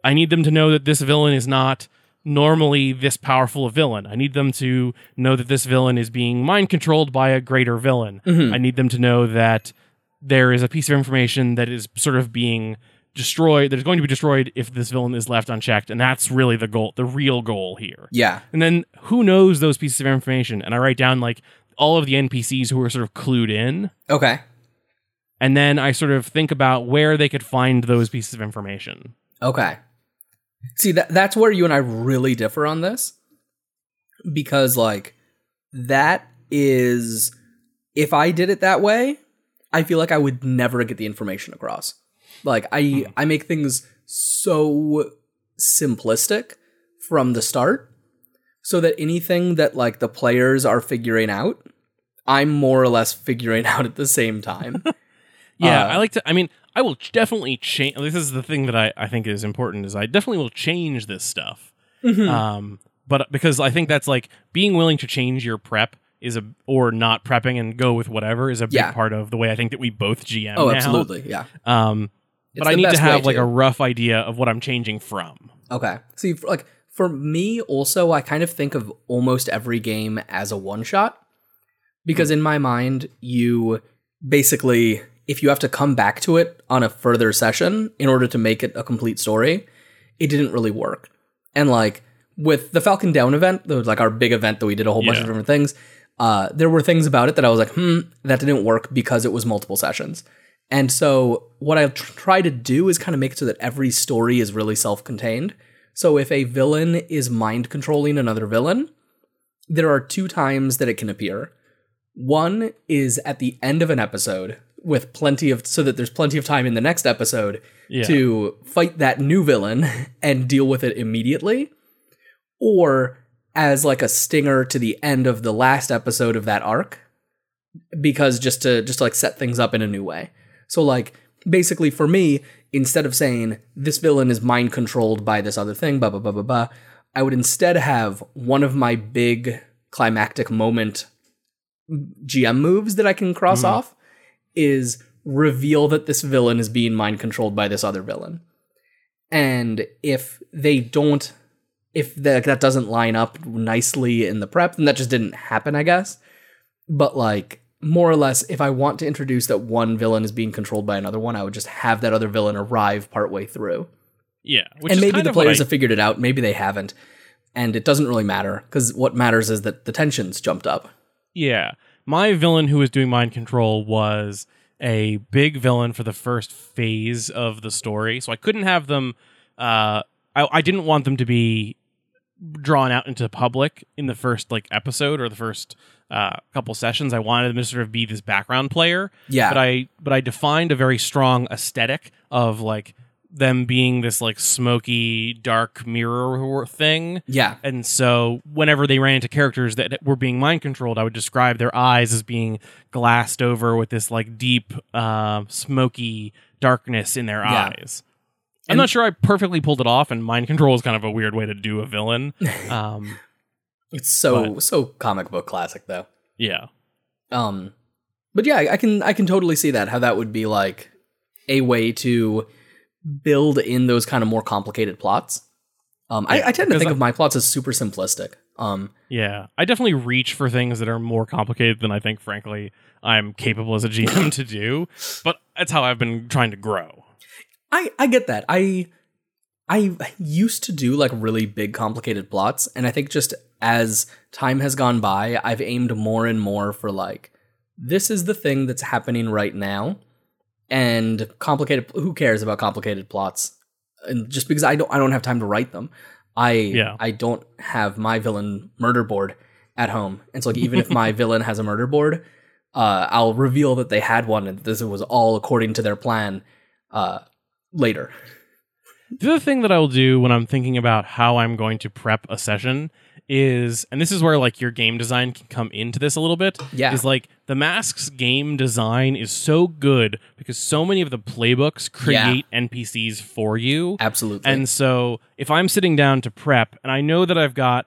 Speaker 1: I need them to know that this villain is not normally this powerful a villain. I need them to know that this villain is being mind controlled by a greater villain. Mm-hmm. I need them to know that there is a piece of information that is sort of being destroyed, that is going to be destroyed if this villain is left unchecked. And that's really the goal, the real goal here.
Speaker 2: Yeah.
Speaker 1: And then who knows those pieces of information? And I write down like all of the NPCs who are sort of clued in
Speaker 2: Okay.
Speaker 1: And then I sort of think about where they could find those pieces of information.
Speaker 2: Okay. See that that's where you and I really differ on this. Because like that is if I did it that way, I feel like I would never get the information across. Like I hmm. I make things so simplistic from the start so that anything that like the players are figuring out, I'm more or less figuring out at the same time.
Speaker 1: Yeah,
Speaker 2: Uh,
Speaker 1: I like to. I mean, I will definitely change. This is the thing that I, I think is important. Is I definitely will change this stuff.
Speaker 2: Mm-hmm.
Speaker 1: Um, but because I think that's like being willing to change your prep is a or not prepping and go with whatever is a big
Speaker 2: Yeah.
Speaker 1: part of the way I think that we both GM.
Speaker 2: oh,
Speaker 1: now.
Speaker 2: absolutely. Yeah.
Speaker 1: Um, but I need to have like
Speaker 2: to.
Speaker 1: a rough idea of what I'm changing from.
Speaker 2: Okay. See, f- like for me, also, I kind of think of almost every game as a one shot because in my mind, you basically, if you have to come back to it on a further session in order to make it a complete story, it didn't really work. And like with the Falcon Down event, that was like our big event that we did a whole bunch of different things. Uh, there were things about it that I was like, hmm, that didn't work because it was multiple sessions. And so what I tr- try to do is kind of make it so that every story is really self-contained. So if a villain is mind controlling another villain, there are two times that it can appear. One is at the end of an episode with plenty of so that there's plenty of time in the next episode
Speaker 1: Yeah.
Speaker 2: to fight that new villain and deal with it immediately or as like a stinger to the end of the last episode of that arc because just to just to like set things up in a new way. So like basically for me, instead of saying this villain is mind controlled by this other thing, blah blah blah blah blah, I would instead have one of my big climactic moment GM moves that I can cross mm-hmm. off is reveal that this villain is being mind controlled by this other villain. And if they don't if that that doesn't line up nicely in the prep, then that just didn't happen, I guess. But like more or less, if I want to introduce that one villain is being controlled by another one, I would just have that other villain arrive partway through.
Speaker 1: Yeah, which
Speaker 2: and
Speaker 1: is
Speaker 2: maybe the players
Speaker 1: I-
Speaker 2: have figured it out, maybe they haven't. And it doesn't really matter because what matters is that the tensions jumped up.
Speaker 1: Yeah. My villain who was doing mind control was a big villain for the first phase of the story. So I couldn't have them uh I, I didn't want them to be drawn out into public in the first like episode or the first uh couple sessions. I wanted them to sort of be this background player.
Speaker 2: Yeah.
Speaker 1: But I but I defined a very strong aesthetic of like them being this like smoky dark mirror thing.
Speaker 2: yeah.
Speaker 1: And so, whenever they ran into characters that were being mind controlled, I would describe their eyes as being glassed over with this like deep, uh, smoky darkness in their
Speaker 2: Yeah.
Speaker 1: eyes. I'm
Speaker 2: And-
Speaker 1: not sure I perfectly pulled it off, and mind control is kind of a weird way to do a villain. Um,
Speaker 2: It's so so comic book classic though.
Speaker 1: yeah,
Speaker 2: Um but yeah, I can I can totally see that how that would be like a way to build in those kind of more complicated plots. Um I,
Speaker 1: Yeah,
Speaker 2: I tend to think
Speaker 1: I-
Speaker 2: of my plots as super simplistic. Um
Speaker 1: yeah. I definitely reach for things that are more complicated than I think, frankly, I'm capable as a GM to do. But that's how I've been trying to grow.
Speaker 2: I I get that. I I used to do like really big complicated plots and I think just as time has gone by, I've aimed more and more for like this is the thing that's happening right now and complicated who cares about complicated plots? And just because I don't I don't have time to write them. I
Speaker 1: Yeah.
Speaker 2: I don't have my villain murder board at home. And so like even if my villain has a murder board, uh I'll reveal that they had one and this was all according to their plan uh later.
Speaker 1: The other thing that I will do when I'm thinking about how I'm going to prep a session is, and this is where like your game design can come into this a little bit.
Speaker 2: Yeah.
Speaker 1: Is like the masks game design is so good because so many of the playbooks create NPCs for you.
Speaker 2: Absolutely.
Speaker 1: And so if I'm sitting down to prep and I know that I've got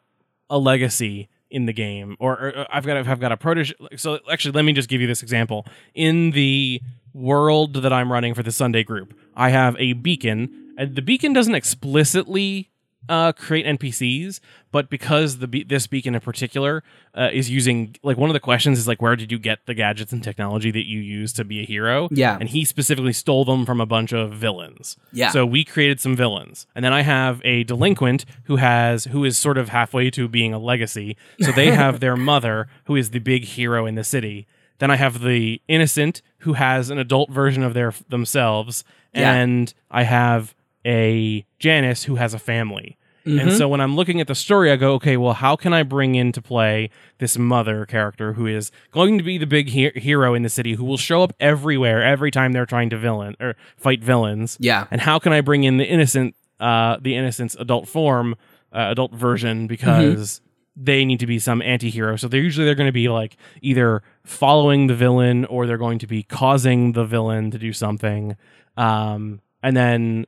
Speaker 1: a legacy in the game or, or I've got I've got a protege so actually let me just give you this example. In the world that I'm running for the Sunday group, I have a beacon and the beacon doesn't explicitly uh, create NPCs, but because the be- this beacon in particular uh, is using like one of the questions is like where did you get the gadgets and technology that you use to be a hero?
Speaker 2: Yeah.
Speaker 1: and he specifically stole them from a bunch of villains.
Speaker 2: Yeah.
Speaker 1: So we created some villains, and then I have a delinquent who has who is sort of halfway to being a legacy. So they have their mother, who is the big hero in the city. Then I have the innocent who has an adult version of their themselves,
Speaker 2: Yeah.
Speaker 1: and I have a Janus who has a family. And
Speaker 2: Mhm.
Speaker 1: so when I'm looking at the story, I go, okay, well, how can I bring into play this mother character who is going to be the big he- hero in the city, who will show up everywhere every time they're trying to villain or fight villains?
Speaker 2: yeah.
Speaker 1: And how can I bring in the innocent, uh, the innocent's adult form, uh, adult version, because they need to be some anti-hero. So they're usually they're going to be like either following the villain or they're going to be causing the villain to do something. Um, and then, and,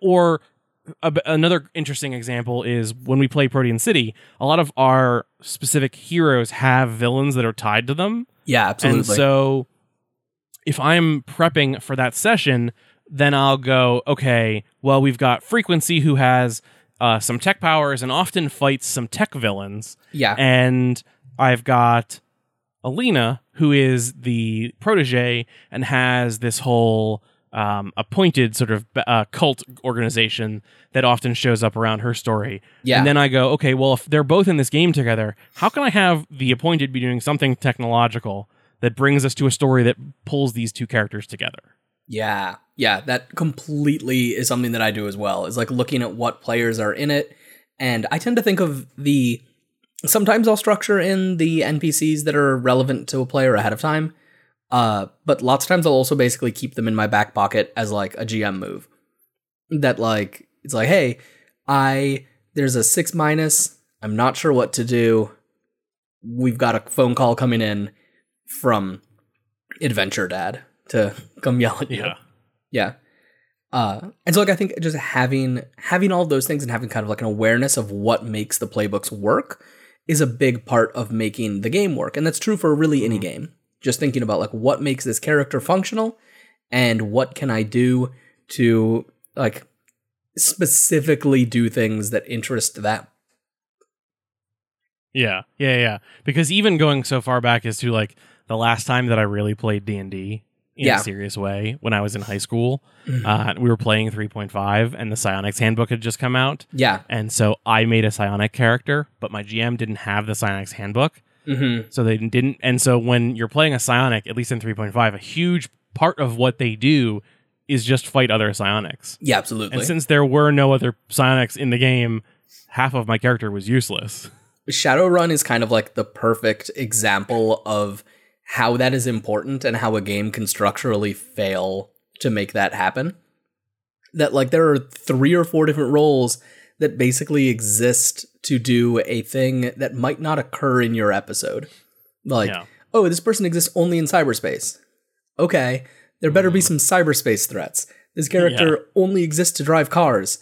Speaker 1: or a, another interesting example is when we play Protean City, a lot of our specific heroes have villains that are tied to them.
Speaker 2: Yeah, absolutely.
Speaker 1: And so if I'm prepping for that session, then I'll go, okay, well, we've got Frequency who has uh, some tech powers and often fights some tech villains.
Speaker 2: yeah.
Speaker 1: And I've got Alina, who is the protege and has this whole um, appointed sort of uh, cult organization that often shows up around her story.
Speaker 2: Yeah.
Speaker 1: And then I go, okay, well, if they're both in this game together, how can I have the appointed be doing something technological that brings us to a story that pulls these two characters together?
Speaker 2: Yeah, yeah, that completely is something that I do as well. Is like looking at what players are in it, and I tend to think of the. Sometimes I'll structure in the NPCs that are relevant to a player ahead of time, uh, but lots of times I'll also basically keep them in my back pocket as like a GM move. That like it's like, hey, I there's a six minus. I'm not sure what to do. We've got a phone call coming in from Adventure Dad to come yell at you.
Speaker 1: Yeah.
Speaker 2: Yeah. Uh, and so like I think just having having all those things and having kind of like an awareness of what makes the playbooks work is a big part of making the game work. And that's true for really any game. Just thinking about like what makes this character functional and what can I do to like specifically do things that interest that
Speaker 1: Yeah, yeah, yeah. Because even going so far back as to like the last time that I really played D and D in
Speaker 2: Yeah.
Speaker 1: a serious way when I was in high school.
Speaker 2: Mhm.
Speaker 1: Uh, we were playing 3.5, and the Psionics Handbook had just come out,
Speaker 2: Yeah.
Speaker 1: and so I made a Psionic character, but my GM didn't have the Psionics Handbook,
Speaker 2: hmm
Speaker 1: so they didn't. And so when you're playing a Psionic, at least in 3.5, a huge part of what they do is just fight other Psionics.
Speaker 2: Yeah, absolutely.
Speaker 1: And since there were no other Psionics in the game, half of my character was useless.
Speaker 2: Shadowrun is kind of like the perfect example of how that is important and how a game can structurally fail to make that happen. That like there are three or four different roles that basically exist to do a thing that might not occur in your episode. Like,
Speaker 1: Yeah.
Speaker 2: oh, this person exists only in cyberspace. Okay, there better be some cyberspace threats. This character only exists to drive cars.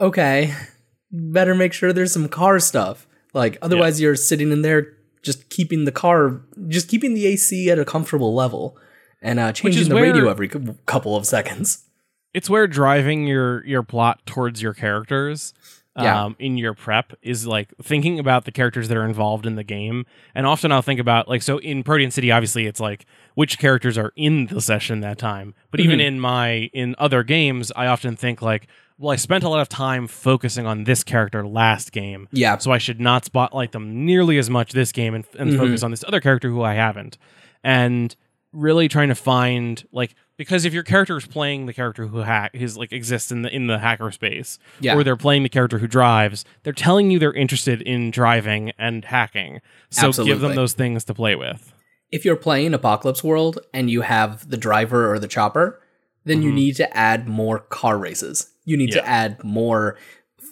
Speaker 2: Okay, better make sure there's some car stuff. Like, otherwise, you're sitting in there just keeping the car, just keeping the AC at a comfortable level and uh, changing the radio every couple of seconds.
Speaker 1: it's where driving your your plot towards your characters um,
Speaker 2: Yeah.
Speaker 1: in your prep is like thinking about the characters that are involved in the game and often i'll think about like so in protean city obviously it's like which characters are in the session that time but even
Speaker 2: Mhm.
Speaker 1: in my in other games i often think like well i spent a lot of time focusing on this character last game
Speaker 2: Yeah,
Speaker 1: so I should not spotlight them nearly as much this game and, and
Speaker 2: Mhm.
Speaker 1: focus on this other character who I haven't. And really trying to find like because if your character is playing the character who hack who's like exists in the in the hacker space,
Speaker 2: yeah,
Speaker 1: or they're playing the character who drives, they're telling you they're interested in driving and hacking. So give them those things to play with.
Speaker 2: if you're playing Apocalypse World and you have the driver or the chopper, then you
Speaker 1: Mhm.
Speaker 2: need to add more car races. You need
Speaker 1: Yeah.
Speaker 2: to add more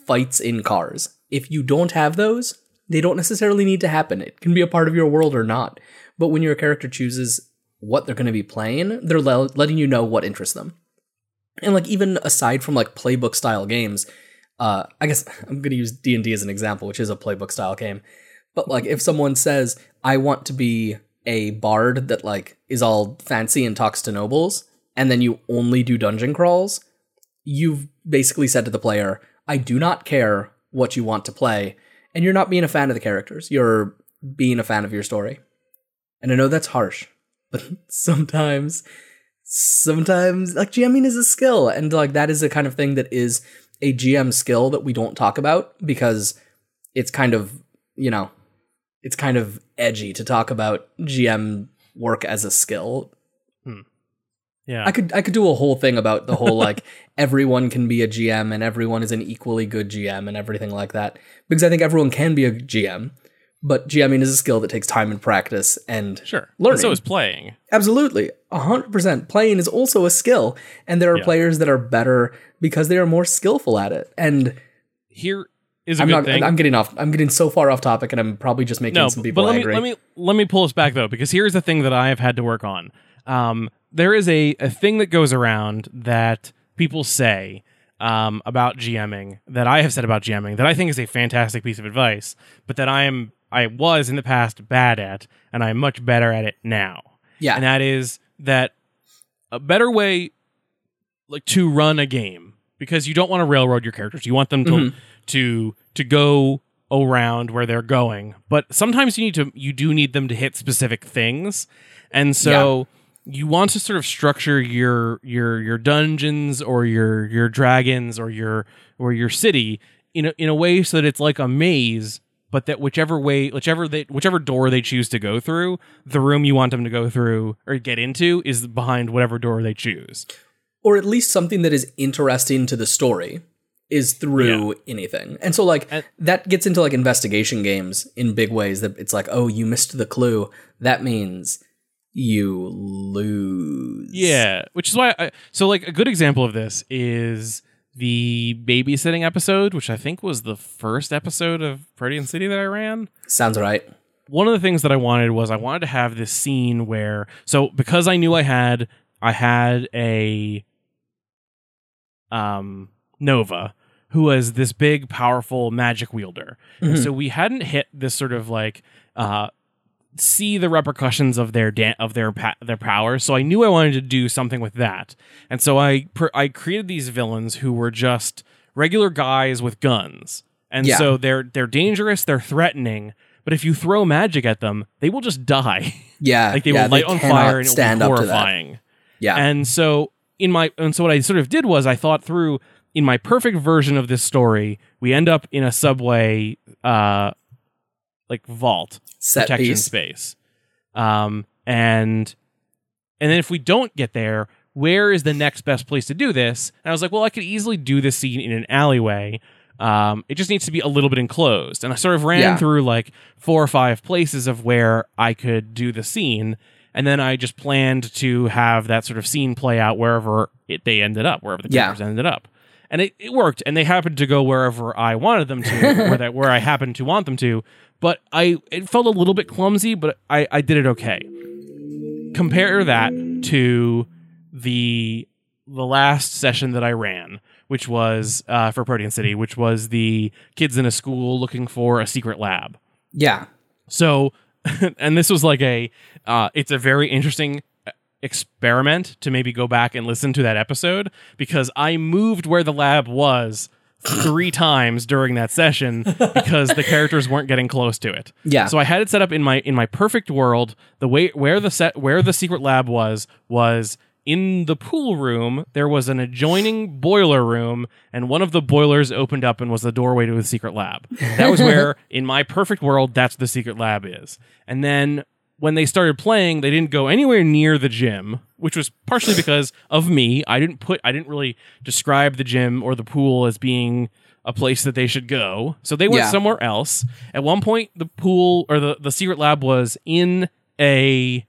Speaker 2: fights in cars. If you don't have those, they don't necessarily need to happen. It can be a part of your world or not. But when your character chooses what they're going to be playing, they're le- letting you know what interests them. And like even aside from like playbook style games, uh, I guess I'm going to use D and D as an example, which is a playbook style game. But like if someone says, "I want to be a bard that like is all fancy and talks to nobles," and then you only do dungeon crawls, you've basically said to the player, "I do not care what you want to play," and you're not being a fan of the characters. You're being a fan of your story. And I know that's harsh, but sometimes sometimes like GMing is a skill and like that is the kind of thing that is a GM skill that we don't talk about because it's kind of, you know, it's kind of edgy to talk about GM work as a skill. Hmm.
Speaker 1: Yeah.
Speaker 2: I could I could do a whole thing about the whole like everyone can be a GM and everyone is an equally good GM and everything like that because I think everyone can be a GM, but GMing is a skill that takes time and practice and
Speaker 1: sure.
Speaker 2: learning.
Speaker 1: And so is playing.
Speaker 2: Absolutely. 100%. Playing is also a skill. And there are
Speaker 1: Yeah.
Speaker 2: players that are better because they are more skillful at it. And
Speaker 1: Here is a
Speaker 2: I'm
Speaker 1: good
Speaker 2: not
Speaker 1: thing.
Speaker 2: I'm getting off I'm getting so far off topic and I'm probably just making
Speaker 1: no,
Speaker 2: some people
Speaker 1: but let
Speaker 2: angry.
Speaker 1: me let me let me pull us back though, because here's the thing that I have had to work on. Um, there is a a thing that goes around that people say um, about GMing that I have said about GMing that I think is a fantastic piece of advice, but that I am I was in the past bad at, and I'm much better at it now.
Speaker 2: yeah.
Speaker 1: And that is that a better way like to run a game because you don't want to railroad your characters. You want them to
Speaker 2: Mhm.
Speaker 1: to to go around where they're going. But sometimes you need to you do need them to hit specific things. And so you want to sort of structure your your your dungeons or your your dragons or your or your city in a, in a way so that it's like a maze but that whichever way whichever they whichever door they choose to go through the room you want them to go through or get into is behind whatever door they choose
Speaker 2: or at least something that is interesting to the story is through anything. And so like
Speaker 1: And-
Speaker 2: that gets into like investigation games in big ways that it's like, "Oh, you missed the clue. That means you lose."
Speaker 1: Yeah, which is why. I, so, like, a good example of this is the babysitting episode, which I think was the first episode of Protean City that I ran.
Speaker 2: Sounds right.
Speaker 1: One of the things that I wanted was I wanted to have this scene where, so because I knew I had, I had a, um, Nova who was this big, powerful magic wielder.
Speaker 2: Mhm.
Speaker 1: so we hadn't hit this sort of like, uh, see the repercussions of their da- of their pa- their power. So I knew I wanted to do something with that, and so I pr- I created these villains who were just regular guys with guns, and
Speaker 2: Yeah.
Speaker 1: so they're they're dangerous, they're threatening, But if you throw magic at them, they will just die.
Speaker 2: Yeah,
Speaker 1: like they
Speaker 2: yeah,
Speaker 1: will light on fire and it will
Speaker 2: stand
Speaker 1: be
Speaker 2: up to that.
Speaker 1: horrifying.
Speaker 2: Yeah,
Speaker 1: And so in my and so what I sort of did was I thought through in my perfect version of this story, we end up in a subway uh like vault
Speaker 2: set
Speaker 1: protection
Speaker 2: piece.
Speaker 1: space. Um and and then if we don't get there, where is the next best place to do this? And I was like, well, I could easily do this scene in an alleyway. Um, it just needs to be a little bit enclosed. And I sort of ran
Speaker 2: Yeah.
Speaker 1: through like four or five places of where I could do the scene. And then I just planned to have that sort of scene play out wherever it, they ended up, wherever the
Speaker 2: Yeah.
Speaker 1: characters ended up. And it, it worked. And they happened to go wherever I wanted them to, where, that, where I happened to want them to. But I it felt a little bit clumsy, but I, I did it okay compare that to the the last session that I ran, which was uh, for Protean City, which was the kids in a school looking for a secret lab.
Speaker 2: Yeah,
Speaker 1: So, and this was like a, uh, it's a very interesting experiment to maybe go back and listen to that episode because I moved where the lab was three times during that session because the characters weren't getting close to it.
Speaker 2: yeah,
Speaker 1: So I had it set up in my in my perfect world. The way where the set where the secret lab was was in the pool room. There was an adjoining boiler room, and one of the boilers opened up and was the doorway to the secret lab. That was where, in my perfect world, that's the secret lab is. And then when they started playing, they didn't go anywhere near the gym, which was partially because of me. I didn't put I didn't really describe the gym or the pool as being a place that they should go. So they went
Speaker 2: Yeah.
Speaker 1: somewhere else. At one point the pool or the, the secret lab was in a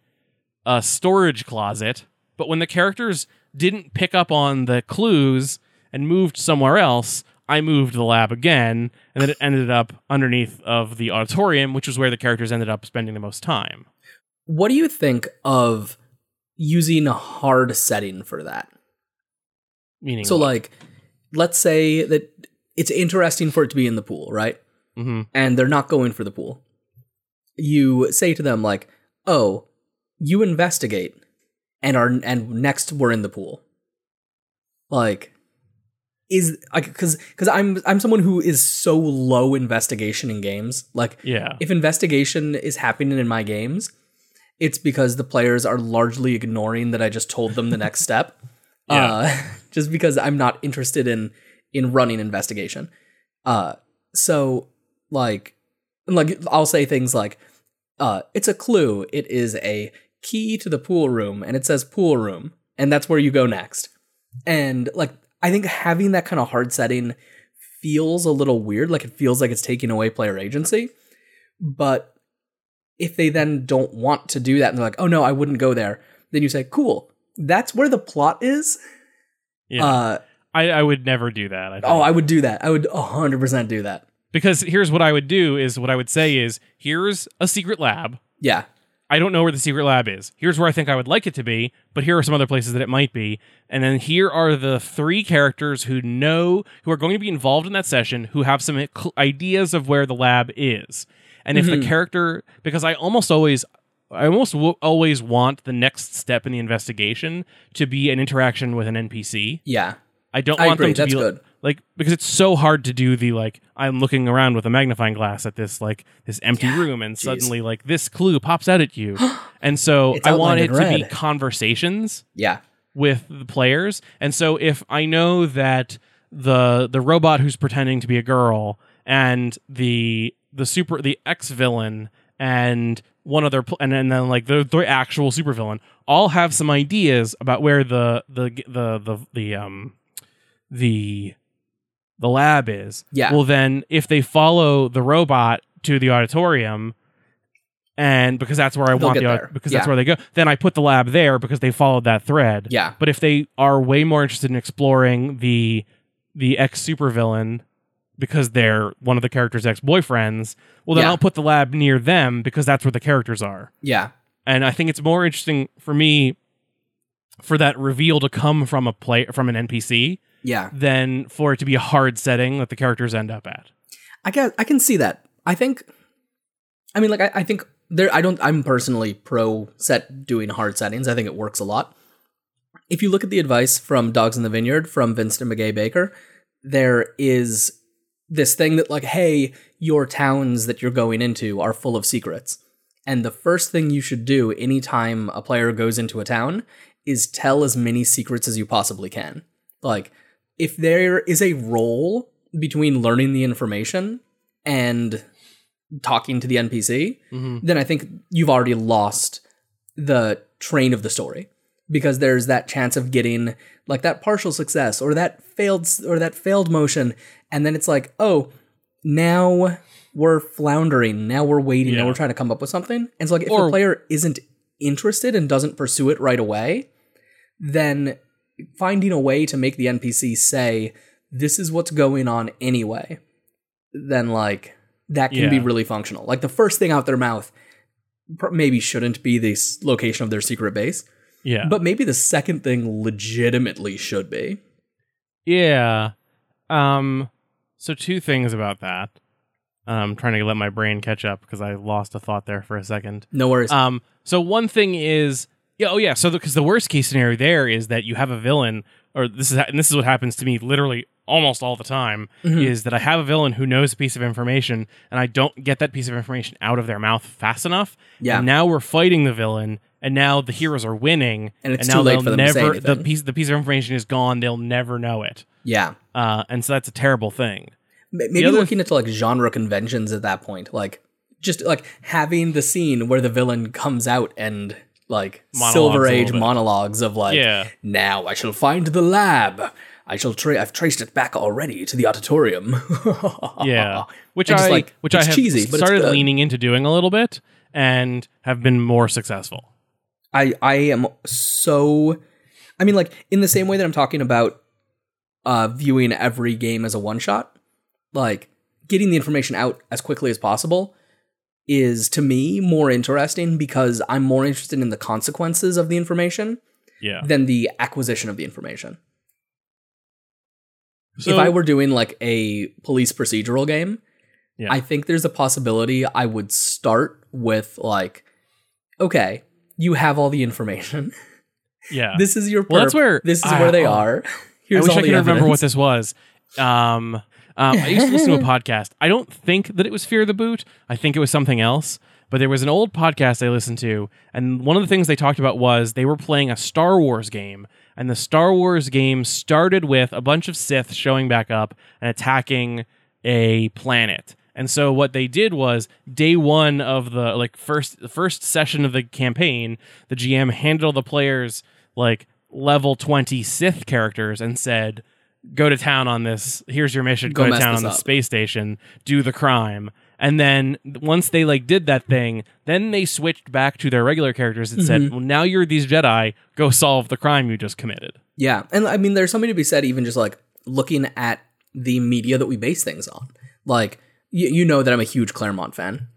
Speaker 1: a storage closet, but when the characters didn't pick up on the clues and moved somewhere else, I moved the lab again, and then it ended up underneath of the auditorium, which was where the characters ended up spending the most time.
Speaker 2: What do you think of using a hard setting for that?
Speaker 1: Meaning,
Speaker 2: So, like, let's say that it's interesting for it to be in the pool, right?
Speaker 1: hmm
Speaker 2: And they're not going for the pool. You say to them like, "Oh, you investigate, and are and next we're in the pool." Like, is like because because I'm I'm someone who is so low investigation in games. Like,
Speaker 1: yeah,
Speaker 2: if investigation is happening in my games, it's because the players are largely ignoring that I just told them the next step.
Speaker 1: Yeah.
Speaker 2: Uh, just because I'm not interested in in running investigation. Uh, so like like I'll say things like, uh, it's a clue. It is a key to the pool room, and it says pool room, and that's where you go next. And like I think having that kind of hard setting feels a little weird. Like it feels like it's taking away player agency. But if they then don't want to do that and they're like, oh no, I wouldn't go there, then you say, cool, that's where the plot is.
Speaker 1: yeah.
Speaker 2: Uh,
Speaker 1: I, I would never do that. I
Speaker 2: oh, I would do that. I would 100% do that.
Speaker 1: because here's what I would do: is what I would say is here's a secret lab.
Speaker 2: Yeah.
Speaker 1: I don't know where the secret lab is. Here's where I think I would like it to be, but here are some other places that it might be. And then here are the three characters who know, who are going to be involved in that session, who have some ideas of where the lab is. And if the mm-hmm. character, because I almost always, I almost w- always want the next step in the investigation to be an interaction with an NPC.
Speaker 2: Yeah.
Speaker 1: I don't
Speaker 2: I
Speaker 1: want
Speaker 2: agree.
Speaker 1: them to
Speaker 2: That's
Speaker 1: be
Speaker 2: good.
Speaker 1: like because it's so hard to do the like I'm looking around with a magnifying glass at this like this empty
Speaker 2: Yeah,
Speaker 1: room and
Speaker 2: jeez.
Speaker 1: suddenly like this clue pops out at you. and so I want it to be conversations
Speaker 2: Yeah.
Speaker 1: with the players. And so if I know that the the robot who's pretending to be a girl and the the super the ex villain and one other pl- and, then then like the the actual supervillain all have some ideas about where the the the the, the um the the lab is.
Speaker 2: Yeah.
Speaker 1: Well then if they follow the robot to the auditorium and because that's where I
Speaker 2: They'll
Speaker 1: want the
Speaker 2: there.
Speaker 1: because that's where they go, then I put the lab there because they followed that thread.
Speaker 2: Yeah.
Speaker 1: But if they are way more interested in exploring the the ex supervillain because they're one of the character's ex boyfriends, well then
Speaker 2: Yeah.
Speaker 1: I'll put the lab near them because that's where the characters are.
Speaker 2: Yeah.
Speaker 1: And I think it's more interesting for me for that reveal to come from a play from an NPC
Speaker 2: Yeah.
Speaker 1: than for it to be a hard setting that the characters end up at.
Speaker 2: I can I can see that. I think I mean like I, I think there I don't I'm personally pro set doing hard settings. I think it works a lot. If you look at the advice from Dogs in the Vineyard from Vincent Meguey Baker, there is this thing that like, hey, your towns that you're going into are full of secrets. And the first thing you should do anytime a player goes into a town is tell as many secrets as you possibly can. Like, if there is a role between learning the information and talking to the NPC,
Speaker 1: Mhm.
Speaker 2: then I think you've already lost the train of the story because there's that chance of getting like that partial success or that failed or that failed motion and then it's like, "Oh, now we're floundering. Now we're waiting. Now we're trying to come up with something." And so like if
Speaker 1: Or-
Speaker 2: the player isn't interested and doesn't pursue it right away, then finding a way to make the NPC say, "This is what's going on anyway." Then like that can be really functional. Like the first thing out their mouth pr- maybe shouldn't be the location of their secret base,
Speaker 1: Yeah.
Speaker 2: but maybe the second thing legitimately should be.
Speaker 1: Yeah. Um so two things about that. I'm trying to let my brain catch up because I lost a thought there for a second.
Speaker 2: No worries.
Speaker 1: Um so one thing is yeah, oh yeah, so because the, worst case scenario there is that you have a villain or this is and this is what happens to me literally almost all the time
Speaker 2: Mhm.
Speaker 1: is that I have a villain who knows a piece of information and I don't get that piece of information out of their mouth fast enough.
Speaker 2: Yeah.
Speaker 1: And now we're fighting the villain and now the heroes are winning
Speaker 2: And it's
Speaker 1: now
Speaker 2: too late for them to say
Speaker 1: the piece the piece of information is gone, they'll never know it.
Speaker 2: yeah.
Speaker 1: Uh, and so that's a terrible thing.
Speaker 2: Maybe looking into like genre conventions at that point, like just like having the scene where the villain comes out and like
Speaker 1: Monologues
Speaker 2: Silver Age monologues of like,
Speaker 1: Yeah.
Speaker 2: now I shall find the lab. I shall tra- I've traced it back already to the auditorium.
Speaker 1: Yeah, which
Speaker 2: And
Speaker 1: I
Speaker 2: just, like,
Speaker 1: which I have
Speaker 2: cheesy,
Speaker 1: started leaning into doing a little bit and have been more successful.
Speaker 2: I I am so I mean like in the same way that I'm talking about uh viewing every game as a one shot, like getting the information out as quickly as possible is to me more interesting because I'm more interested in the consequences of the information
Speaker 1: Yeah.
Speaker 2: than the acquisition of the information.
Speaker 1: So,
Speaker 2: if I were doing like a police procedural game,
Speaker 1: Yeah.
Speaker 2: I think there's a possibility I would start with like okay, you have all the information.
Speaker 1: yeah,
Speaker 2: this is your
Speaker 1: Well, that's where-
Speaker 2: this is
Speaker 1: I-
Speaker 2: where they are.
Speaker 1: I
Speaker 2: Here's
Speaker 1: wish
Speaker 2: all
Speaker 1: I could remember what this was. Um, um, I used to listen to a podcast. I don't think that it was Fear the Boot. I think it was something else. But there was an old podcast I listened to, and one of the things they talked about was they were playing a Star Wars game, and the Star Wars game started with a bunch of Sith showing back up and attacking a planet. And so what they did was day one of the like first the first session of the campaign, the GM handed all the players like level twenty Sith characters and said, "Go to town on this. Here's your mission.
Speaker 2: Go
Speaker 1: Go, to town on the space station. Do the crime." And then once they like did that thing, then they switched back to their regular characters and
Speaker 2: Mm-hmm.
Speaker 1: said, "Well, now you're these Jedi. Go solve the crime you just committed."
Speaker 2: Yeah, and I mean, there's something to be said, even just like looking at the media that we base things on. Like, you, you know that I'm a huge Claremont fan,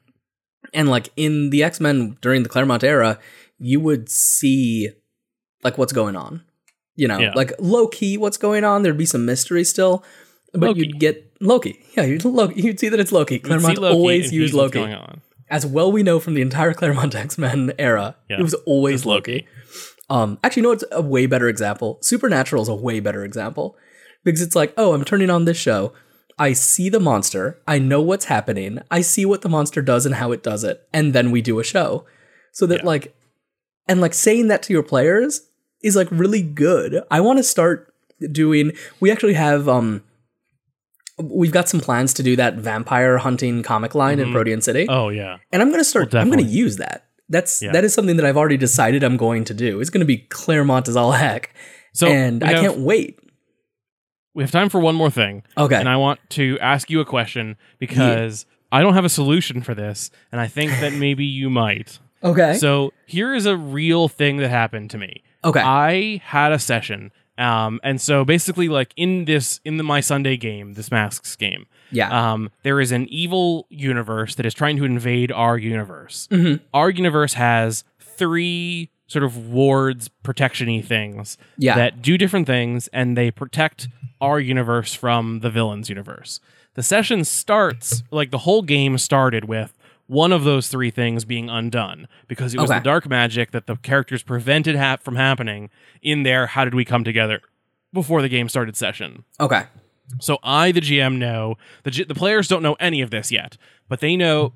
Speaker 2: and like in the X Men during the Claremont era, you would see like what's going on. You know,
Speaker 1: Yeah.
Speaker 2: like low key, what's going on. There'd be some mystery still, but
Speaker 1: Loki.
Speaker 2: you'd get Loki. Yeah, you'd Loki. You'd see that it's Loki. Claremont
Speaker 1: Loki
Speaker 2: always used Loki. as well we know from the entire Claremont X Men era,
Speaker 1: Yeah,
Speaker 2: it was always
Speaker 1: it's
Speaker 2: Loki.
Speaker 1: Loki.
Speaker 2: Um, actually, you know what's a way better example? Supernatural is a way better example because it's like, oh, I'm turning on this show. I see the monster. I know what's happening. I see what the monster does and how it does it, and then we do a show. So that
Speaker 1: Yeah.
Speaker 2: like, and like saying that to your players is like really good. I want to start doing. We actually have um. We've got some plans to do that vampire hunting comic line in
Speaker 1: Mhm.
Speaker 2: Protean City.
Speaker 1: Oh yeah.
Speaker 2: And I'm gonna start.
Speaker 1: Well,
Speaker 2: I'm gonna use that. That's
Speaker 1: Yeah.
Speaker 2: that is something that I've already decided I'm going to do. It's gonna be Claremont as all heck,
Speaker 1: So
Speaker 2: and I
Speaker 1: have-
Speaker 2: can't wait.
Speaker 1: We have time for one more thing.
Speaker 2: Okay,
Speaker 1: And I want to ask you a question because I don't have a solution for this, and I think that maybe you might.
Speaker 2: okay,
Speaker 1: So here is a real thing that happened to me.
Speaker 2: okay.
Speaker 1: I had a session, um, and so basically, like in this in the My Sunday game, this Masks game,
Speaker 2: yeah,
Speaker 1: um, there is an evil universe that is trying to invade our universe.
Speaker 2: Mhm.
Speaker 1: Our universe has three sort of wards protection-y things
Speaker 2: yeah,
Speaker 1: that do different things and they protect our universe from the villain's universe. The session starts like the whole game started with one of those three things being undone because it was
Speaker 2: Okay.
Speaker 1: the dark magic that the characters prevented hap from happening in their how did we come together before the game started session.
Speaker 2: okay.
Speaker 1: So I, the GM, know the G- the players don't know any of this yet, but they know.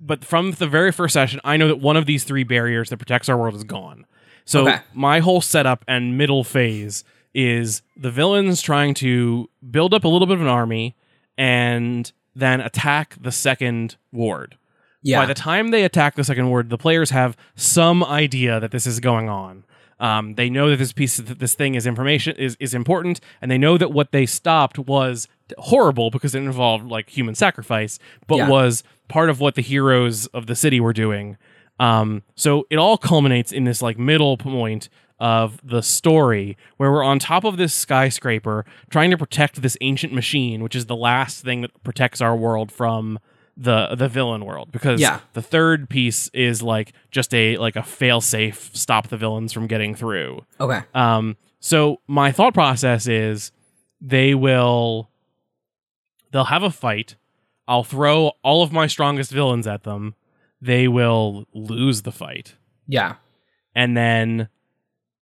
Speaker 1: But from the very first session, I know that one of these three barriers that protects our world is gone. So
Speaker 2: Okay.
Speaker 1: my whole setup and middle phase is the villains trying to build up a little bit of an army and then attack the second ward.
Speaker 2: Yeah.
Speaker 1: By the time they attack the second ward, the players have some idea that this is going on. Um, they know that this piece, that this thing is information is is important, and they know that what they stopped was horrible because it involved like human sacrifice, but
Speaker 2: Yeah.
Speaker 1: was part of what the heroes of the city were doing. Um, so it all culminates in this like middle point of the story where we're on top of this skyscraper trying to protect this ancient machine, which is the last thing that protects our world from the the villain world because
Speaker 2: Yeah.
Speaker 1: the third piece is like just a like a fail safe stop the villains from getting through
Speaker 2: okay.
Speaker 1: um so my thought process is they will they'll have a fight i'll throw all of my strongest villains at them they will lose the fight
Speaker 2: Yeah.
Speaker 1: and then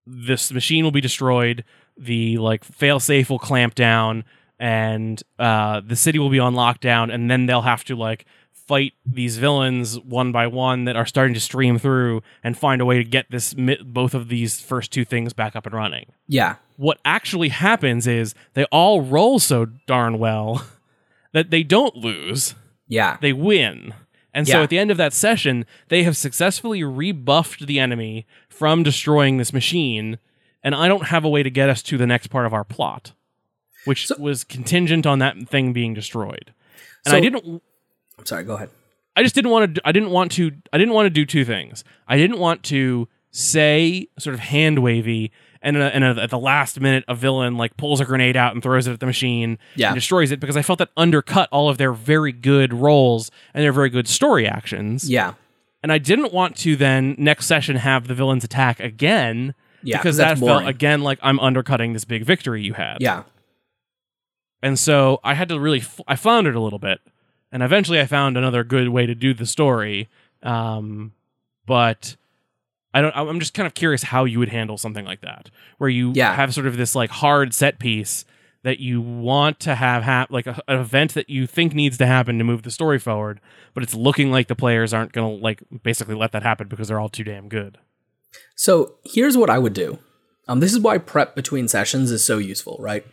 Speaker 1: this machine will be destroyed the like fail safe will clamp down and uh the city will be on lockdown and then they'll have to like fight these villains one by one that are starting to stream through and find a way to get this both of these first two things back up and running
Speaker 2: Yeah.
Speaker 1: what actually happens is they all roll so darn well that they don't lose
Speaker 2: Yeah.
Speaker 1: they win. And so at the end of that session, they have successfully rebuffed the enemy from destroying this machine, and I don't have a way to get us to the next part of our plot, which
Speaker 2: So-
Speaker 1: was contingent on that thing being destroyed. And I didn't
Speaker 2: I'm sorry. Go ahead.
Speaker 1: I just didn't want to I didn't want to I didn't want to do two things. I didn't want to say sort of hand wavy and, uh, and uh, at the last minute a villain like pulls a grenade out and throws it at the machine
Speaker 2: Yeah.
Speaker 1: and destroys it because I felt that undercut all of their very good roles and their very good story actions.
Speaker 2: Yeah.
Speaker 1: And I didn't want to then next session have the villains attack again
Speaker 2: Yeah.
Speaker 1: because
Speaker 2: 'cause
Speaker 1: that
Speaker 2: that's
Speaker 1: felt
Speaker 2: boring.
Speaker 1: again like I'm undercutting this big victory you had.
Speaker 2: Yeah.
Speaker 1: And so I had to really, f- I floundered a little bit. And eventually I found another good way to do the story. Um, but I don't, I'm just kind of curious how you would handle something like that, where you
Speaker 2: Yeah.
Speaker 1: have sort of this like hard set piece that you want to have hap- like a, an event that you think needs to happen to move the story forward, but it's looking like the players aren't going to like basically let that happen because they're all too damn good.
Speaker 2: So here's what I would do. Um, this is why prep between sessions is so useful, right?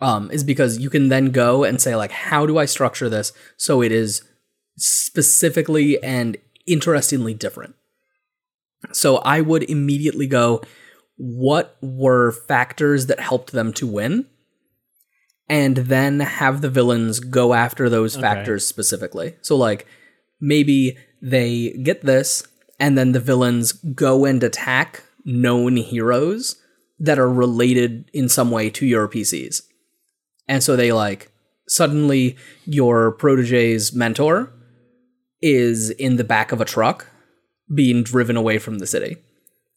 Speaker 2: Um, is because you can then go and say like, how do I structure this so it is specifically and interestingly different. So I would immediately go, what were factors that helped them to win? And then have the villains go after those factors specifically. So, like, maybe they get this, and then the villains go and attack known heroes that are related in some way to your PCs. And so they like suddenly your protege's mentor is in the back of a truck being driven away from the city.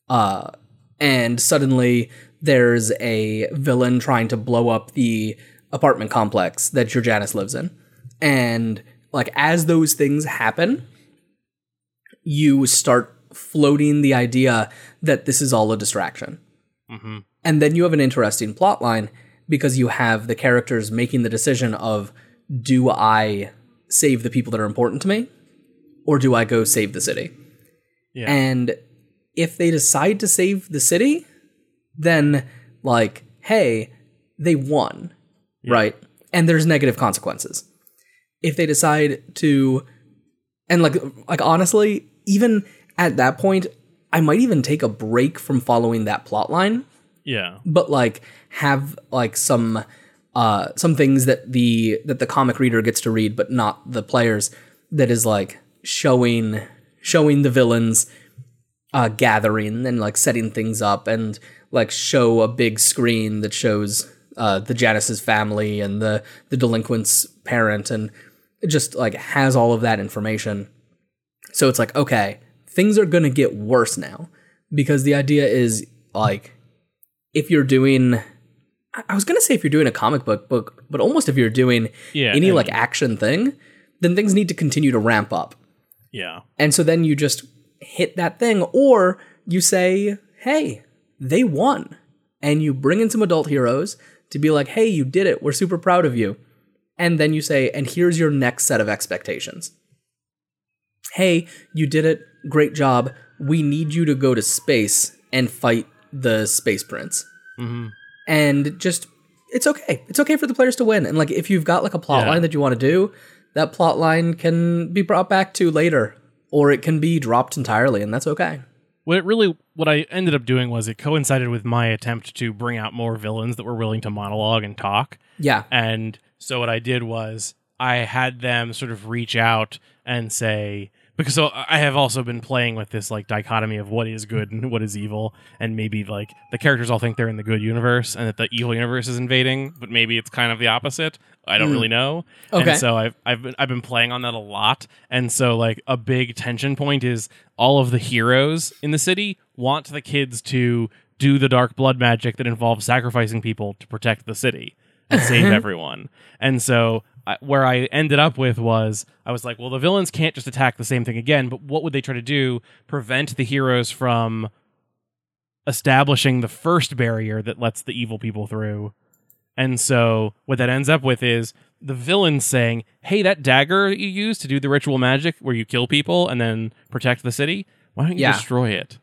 Speaker 2: Uh and suddenly there's a villain trying to blow up the apartment complex that your Janus lives in. And like as those things happen, you start floating the idea that this is all a distraction.
Speaker 1: Mm-hmm.
Speaker 2: And then you have an interesting plot line because you have the characters making the decision of do I save the people that are important to me or do I go save the city?
Speaker 1: Yeah.
Speaker 2: And if they decide to save the city, then like, hey, they won, right? And there's negative consequences. If they decide to and like like honestly, even at that point, I might even take a break from following that plot line
Speaker 1: yeah.
Speaker 2: but like have like some uh some things that the that the comic reader gets to read but not the players that is like showing showing the villains uh gathering and like setting things up and like show a big screen that shows uh the Janus's family and the the delinquent's parent and it just like has all of that information so it's like okay things are going to get worse now because the idea is like if you're doing I- was gonna say if you're doing a comic book book, but almost if you're doing
Speaker 1: Yeah,
Speaker 2: any like action thing, then things need to continue to ramp up.
Speaker 1: Yeah.
Speaker 2: And so then you just hit that thing, or you say, hey, they won. And you bring in some adult heroes to be like, hey, you did it. We're super proud of you. And then you say, and here's your next set of expectations. Hey, you did it. Great job. We need you to go to space and fight the space prince.
Speaker 1: Mhm.
Speaker 2: And just, it's okay. It's okay for the players to win. And like, if you've got like a plot
Speaker 1: Yeah.
Speaker 2: line that you want to do, that plot line can be brought back to later, or it can be dropped entirely, and that's okay.
Speaker 1: What it really, what I ended up doing was it coincided with my attempt to bring out more villains that were willing to monologue and talk.
Speaker 2: Yeah.
Speaker 1: And so what I did was I had them sort of reach out and say, because so I have also been playing with this like dichotomy of what is good and what is evil, and maybe like the characters all think they're in the good universe and that the evil universe is invading, but maybe it's kind of the opposite. I don't hmm. really know.
Speaker 2: Okay.
Speaker 1: And so I've I've been I've been playing on that a lot, and so like a big tension point is all of the heroes in the city want the kids to do the dark blood magic that involves sacrificing people to protect the city and save mm-hmm. everyone. And so I, where I ended up with was I was like, well, the villains can't just attack the same thing again, but what would they try to do? Prevent the heroes from establishing the first barrier that lets the evil people through. And so what that ends up with is the villain saying, "Hey, that dagger that you use to do the ritual magic where you kill people and then protect the city, why don't you
Speaker 2: Yeah.
Speaker 1: destroy it?"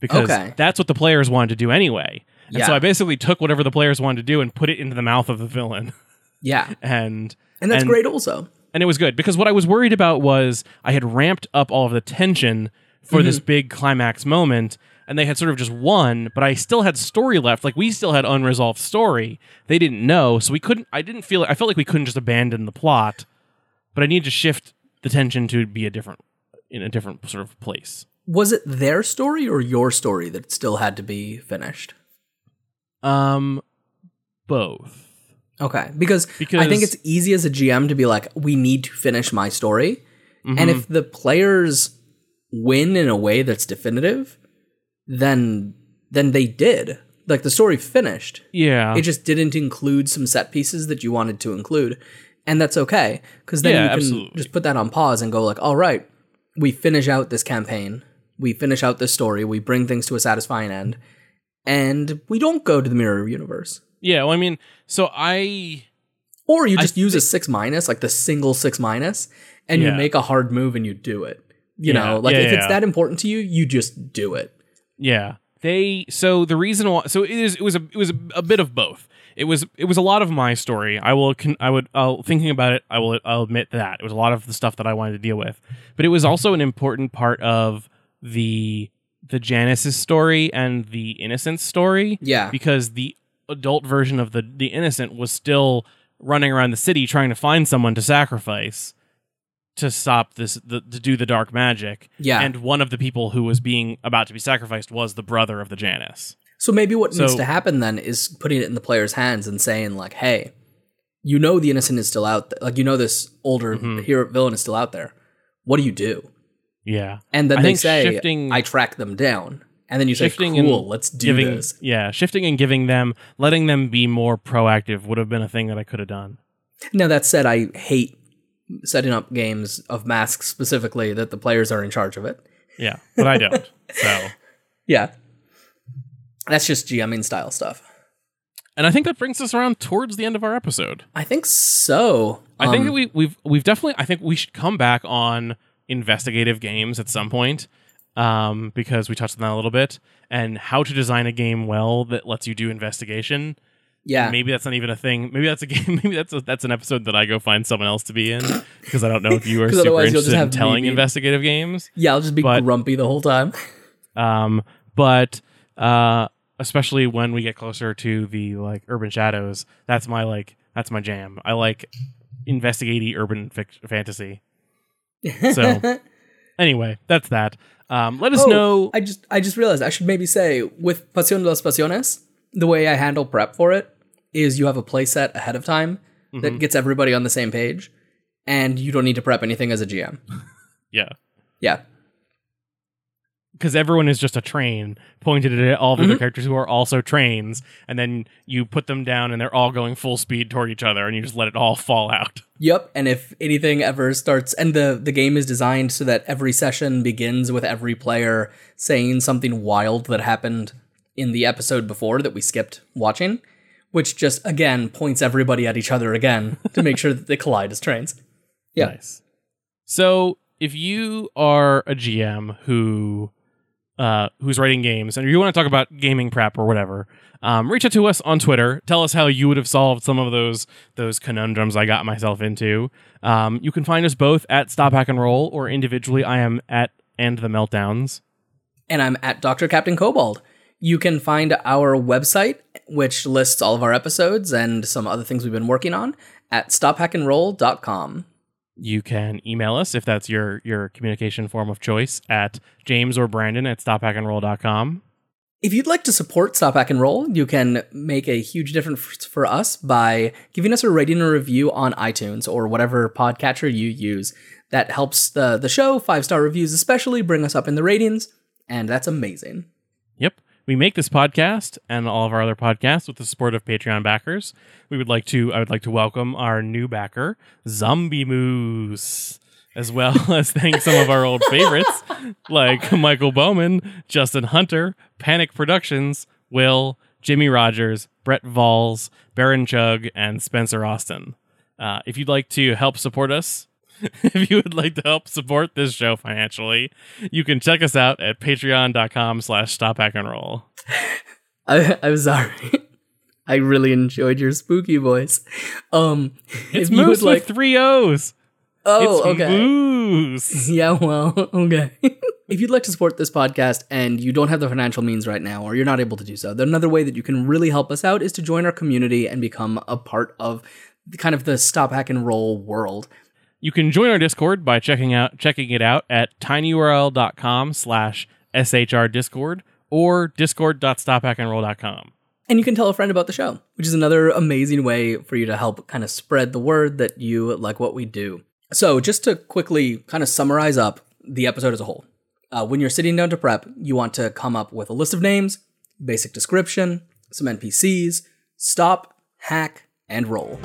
Speaker 1: Because
Speaker 2: Okay.
Speaker 1: that's what the players wanted to do anyway. And so I basically took whatever the players wanted to do and put it into the mouth of the villain.
Speaker 2: Yeah.
Speaker 1: and
Speaker 2: And that's
Speaker 1: And-
Speaker 2: great also.
Speaker 1: and it was good because what I was worried about was I had ramped up all of the tension for this big climax moment and they had sort of just won but I still had story left like we still had unresolved story they didn't know so we couldn't I didn't feel I felt like we couldn't just abandon the plot but I needed to shift the tension to be a different in a different sort of place
Speaker 2: Was it their story or your story that still had to be finished?
Speaker 1: um both
Speaker 2: Okay, because, I think it's easy as a GM to be like, we need to finish my story.
Speaker 1: Mm-hmm.
Speaker 2: And if the players win in a way that's definitive, then then they did. Like the story finished.
Speaker 1: yeah
Speaker 2: It just didn't include some set pieces that you wanted to include. And that's okay. Because then
Speaker 1: Yeah,
Speaker 2: you can
Speaker 1: absolutely.
Speaker 2: just put that on pause and go like, all right, we finish out this campaign. We finish out this story. We bring things to a satisfying end. And we don't go to the mirror universe.
Speaker 1: Yeah well I mean so I
Speaker 2: Or you just use a six minus, like the single six minus, and you make a hard move and you do it. You
Speaker 1: Yeah,
Speaker 2: know, like
Speaker 1: yeah,
Speaker 2: if it's
Speaker 1: yeah.
Speaker 2: that important to you, you just do it.
Speaker 1: Yeah. They so the reason why so it is it was a it was a, a bit of both. It was it was a lot of my story. I will con, I would I'll thinking about it. I will I'll admit that it was a lot of the stuff that I wanted to deal with. But it was also an important part of the the Janus's story and the Innocent's story
Speaker 2: Yeah.
Speaker 1: because the adult version of the the Innocent was still running around the city trying to find someone to sacrifice to stop this the, to do the dark magic.
Speaker 2: Yeah.
Speaker 1: And one of the people who was being about to be sacrificed was the brother of the Janus.
Speaker 2: So maybe what needs to happen then is putting it in the player's hands and saying like, "Hey, you know the innocent is still out there. Like you know this older
Speaker 1: Mm-hmm.
Speaker 2: hero villain is still out there. What do you do?"
Speaker 1: Yeah.
Speaker 2: And then
Speaker 1: I
Speaker 2: they say,
Speaker 1: shifting-
Speaker 2: "I track them down." And then you say,
Speaker 1: Shifting
Speaker 2: "Cool,
Speaker 1: and
Speaker 2: let's do
Speaker 1: giving
Speaker 2: this."
Speaker 1: yeah, shifting and giving them letting them be more proactive would have been a thing that I could have done.
Speaker 2: Now that said, I hate setting up games of masks specifically that the players are in charge of it.
Speaker 1: Yeah. But I don't. so
Speaker 2: Yeah. That's just GMing style stuff.
Speaker 1: and I think that brings us around towards the end of our episode.
Speaker 2: I think so.
Speaker 1: I think
Speaker 2: Um,
Speaker 1: that we, we've we've definitely. I think we should come back on investigative games at some point, um, because we touched on that a little bit, and how to design a game well that lets you do investigation.
Speaker 2: yeah.
Speaker 1: Maybe that's not even a thing. Maybe that's a game. Maybe that's a, that's an episode that I go find someone else to be in because I don't know if you are super interested in telling
Speaker 2: be-
Speaker 1: investigative games.
Speaker 2: Yeah, I'll just be
Speaker 1: but-
Speaker 2: grumpy the whole time.
Speaker 1: Um, but uh, especially when we get closer to the like urban shadows, that's my like that's my jam. I like investigative urban fic- fantasy. So anyway, that's that. Um, let us
Speaker 2: Oh,
Speaker 1: know.
Speaker 2: I just I just realized I should maybe say with Pasión de las Pasiones, the way I handle prep for it is you have a playset ahead of time
Speaker 1: Mm-hmm.
Speaker 2: that gets everybody on the same page, and you don't need to prep anything as a GM.
Speaker 1: yeah,
Speaker 2: Yeah.
Speaker 1: Because everyone is just a train pointed at all the
Speaker 2: Mm-hmm.
Speaker 1: other characters who are also trains, and then you put them down, and they're all going full speed toward each other, and you just let it all fall out.
Speaker 2: Yep, and if anything ever starts, and the the game is designed so that every session begins with every player saying something wild that happened in the episode before that we skipped watching. which just again points everybody at each other again to make sure that they collide as trains. Yeah.
Speaker 1: Nice. So if you are a GM who uh, who's writing games and you want to talk about gaming prep or whatever, um, reach out to us on Twitter. Tell us how you would have solved some of those those conundrums I got myself into. Um, you can find us both at Stop Hack and Roll or individually. I am at and the Meltdowns.
Speaker 2: And I'm at Dr. Captain Cobalt. You can find our website, which lists all of our episodes and some other things we've been working on, at stophackandroll.com.
Speaker 1: You can email us if that's your your communication form of choice at James or Brandon at stophackandroll.com.
Speaker 2: If you'd like to support Stop Hack and Roll, you can make a huge difference for us by giving us a rating or review on iTunes or whatever podcatcher you use. That helps the, the show, five star reviews especially, bring us up in the ratings, and that's amazing.
Speaker 1: We make this podcast and all of our other podcasts with the support of Patreon backers. We would like to I would like to welcome our new backer, Zombie Moose, as well as thank some of our old favorites like Michael Bowman, Justin Hunter, Panic Productions, Will, Jimmy Rogers, Brett Valls, Baron Chug, and Spencer Austin. Uh, if you'd like to help support us, if you would like to help support this show financially, you can check us out at patreon.com slash stop hack and roll.
Speaker 2: I, I'm sorry. I really enjoyed your spooky voice. Um,
Speaker 1: It's
Speaker 2: if you
Speaker 1: Moose
Speaker 2: would like,
Speaker 1: with three O's.
Speaker 2: oh,
Speaker 1: it's
Speaker 2: okay.
Speaker 1: Moose.
Speaker 2: Yeah, well, okay. if you'd like to support this podcast and you don't have the financial means right now, or you're not able to do so, then another way that you can really help us out is to join our community and become a part of the, kind of the stop hack and roll world.
Speaker 1: You can join our Discord by checking out checking it out at tinyurl.com slash shr or discord.stophackandroll.com.
Speaker 2: And you can tell a friend about the show, which is another amazing way for you to help kind of spread the word that you like what we do. So, just to quickly kind of summarize up the episode as a whole, uh, when you're sitting down to prep, you want to come up with a list of names, basic description, some NPCs, stop, hack, and roll.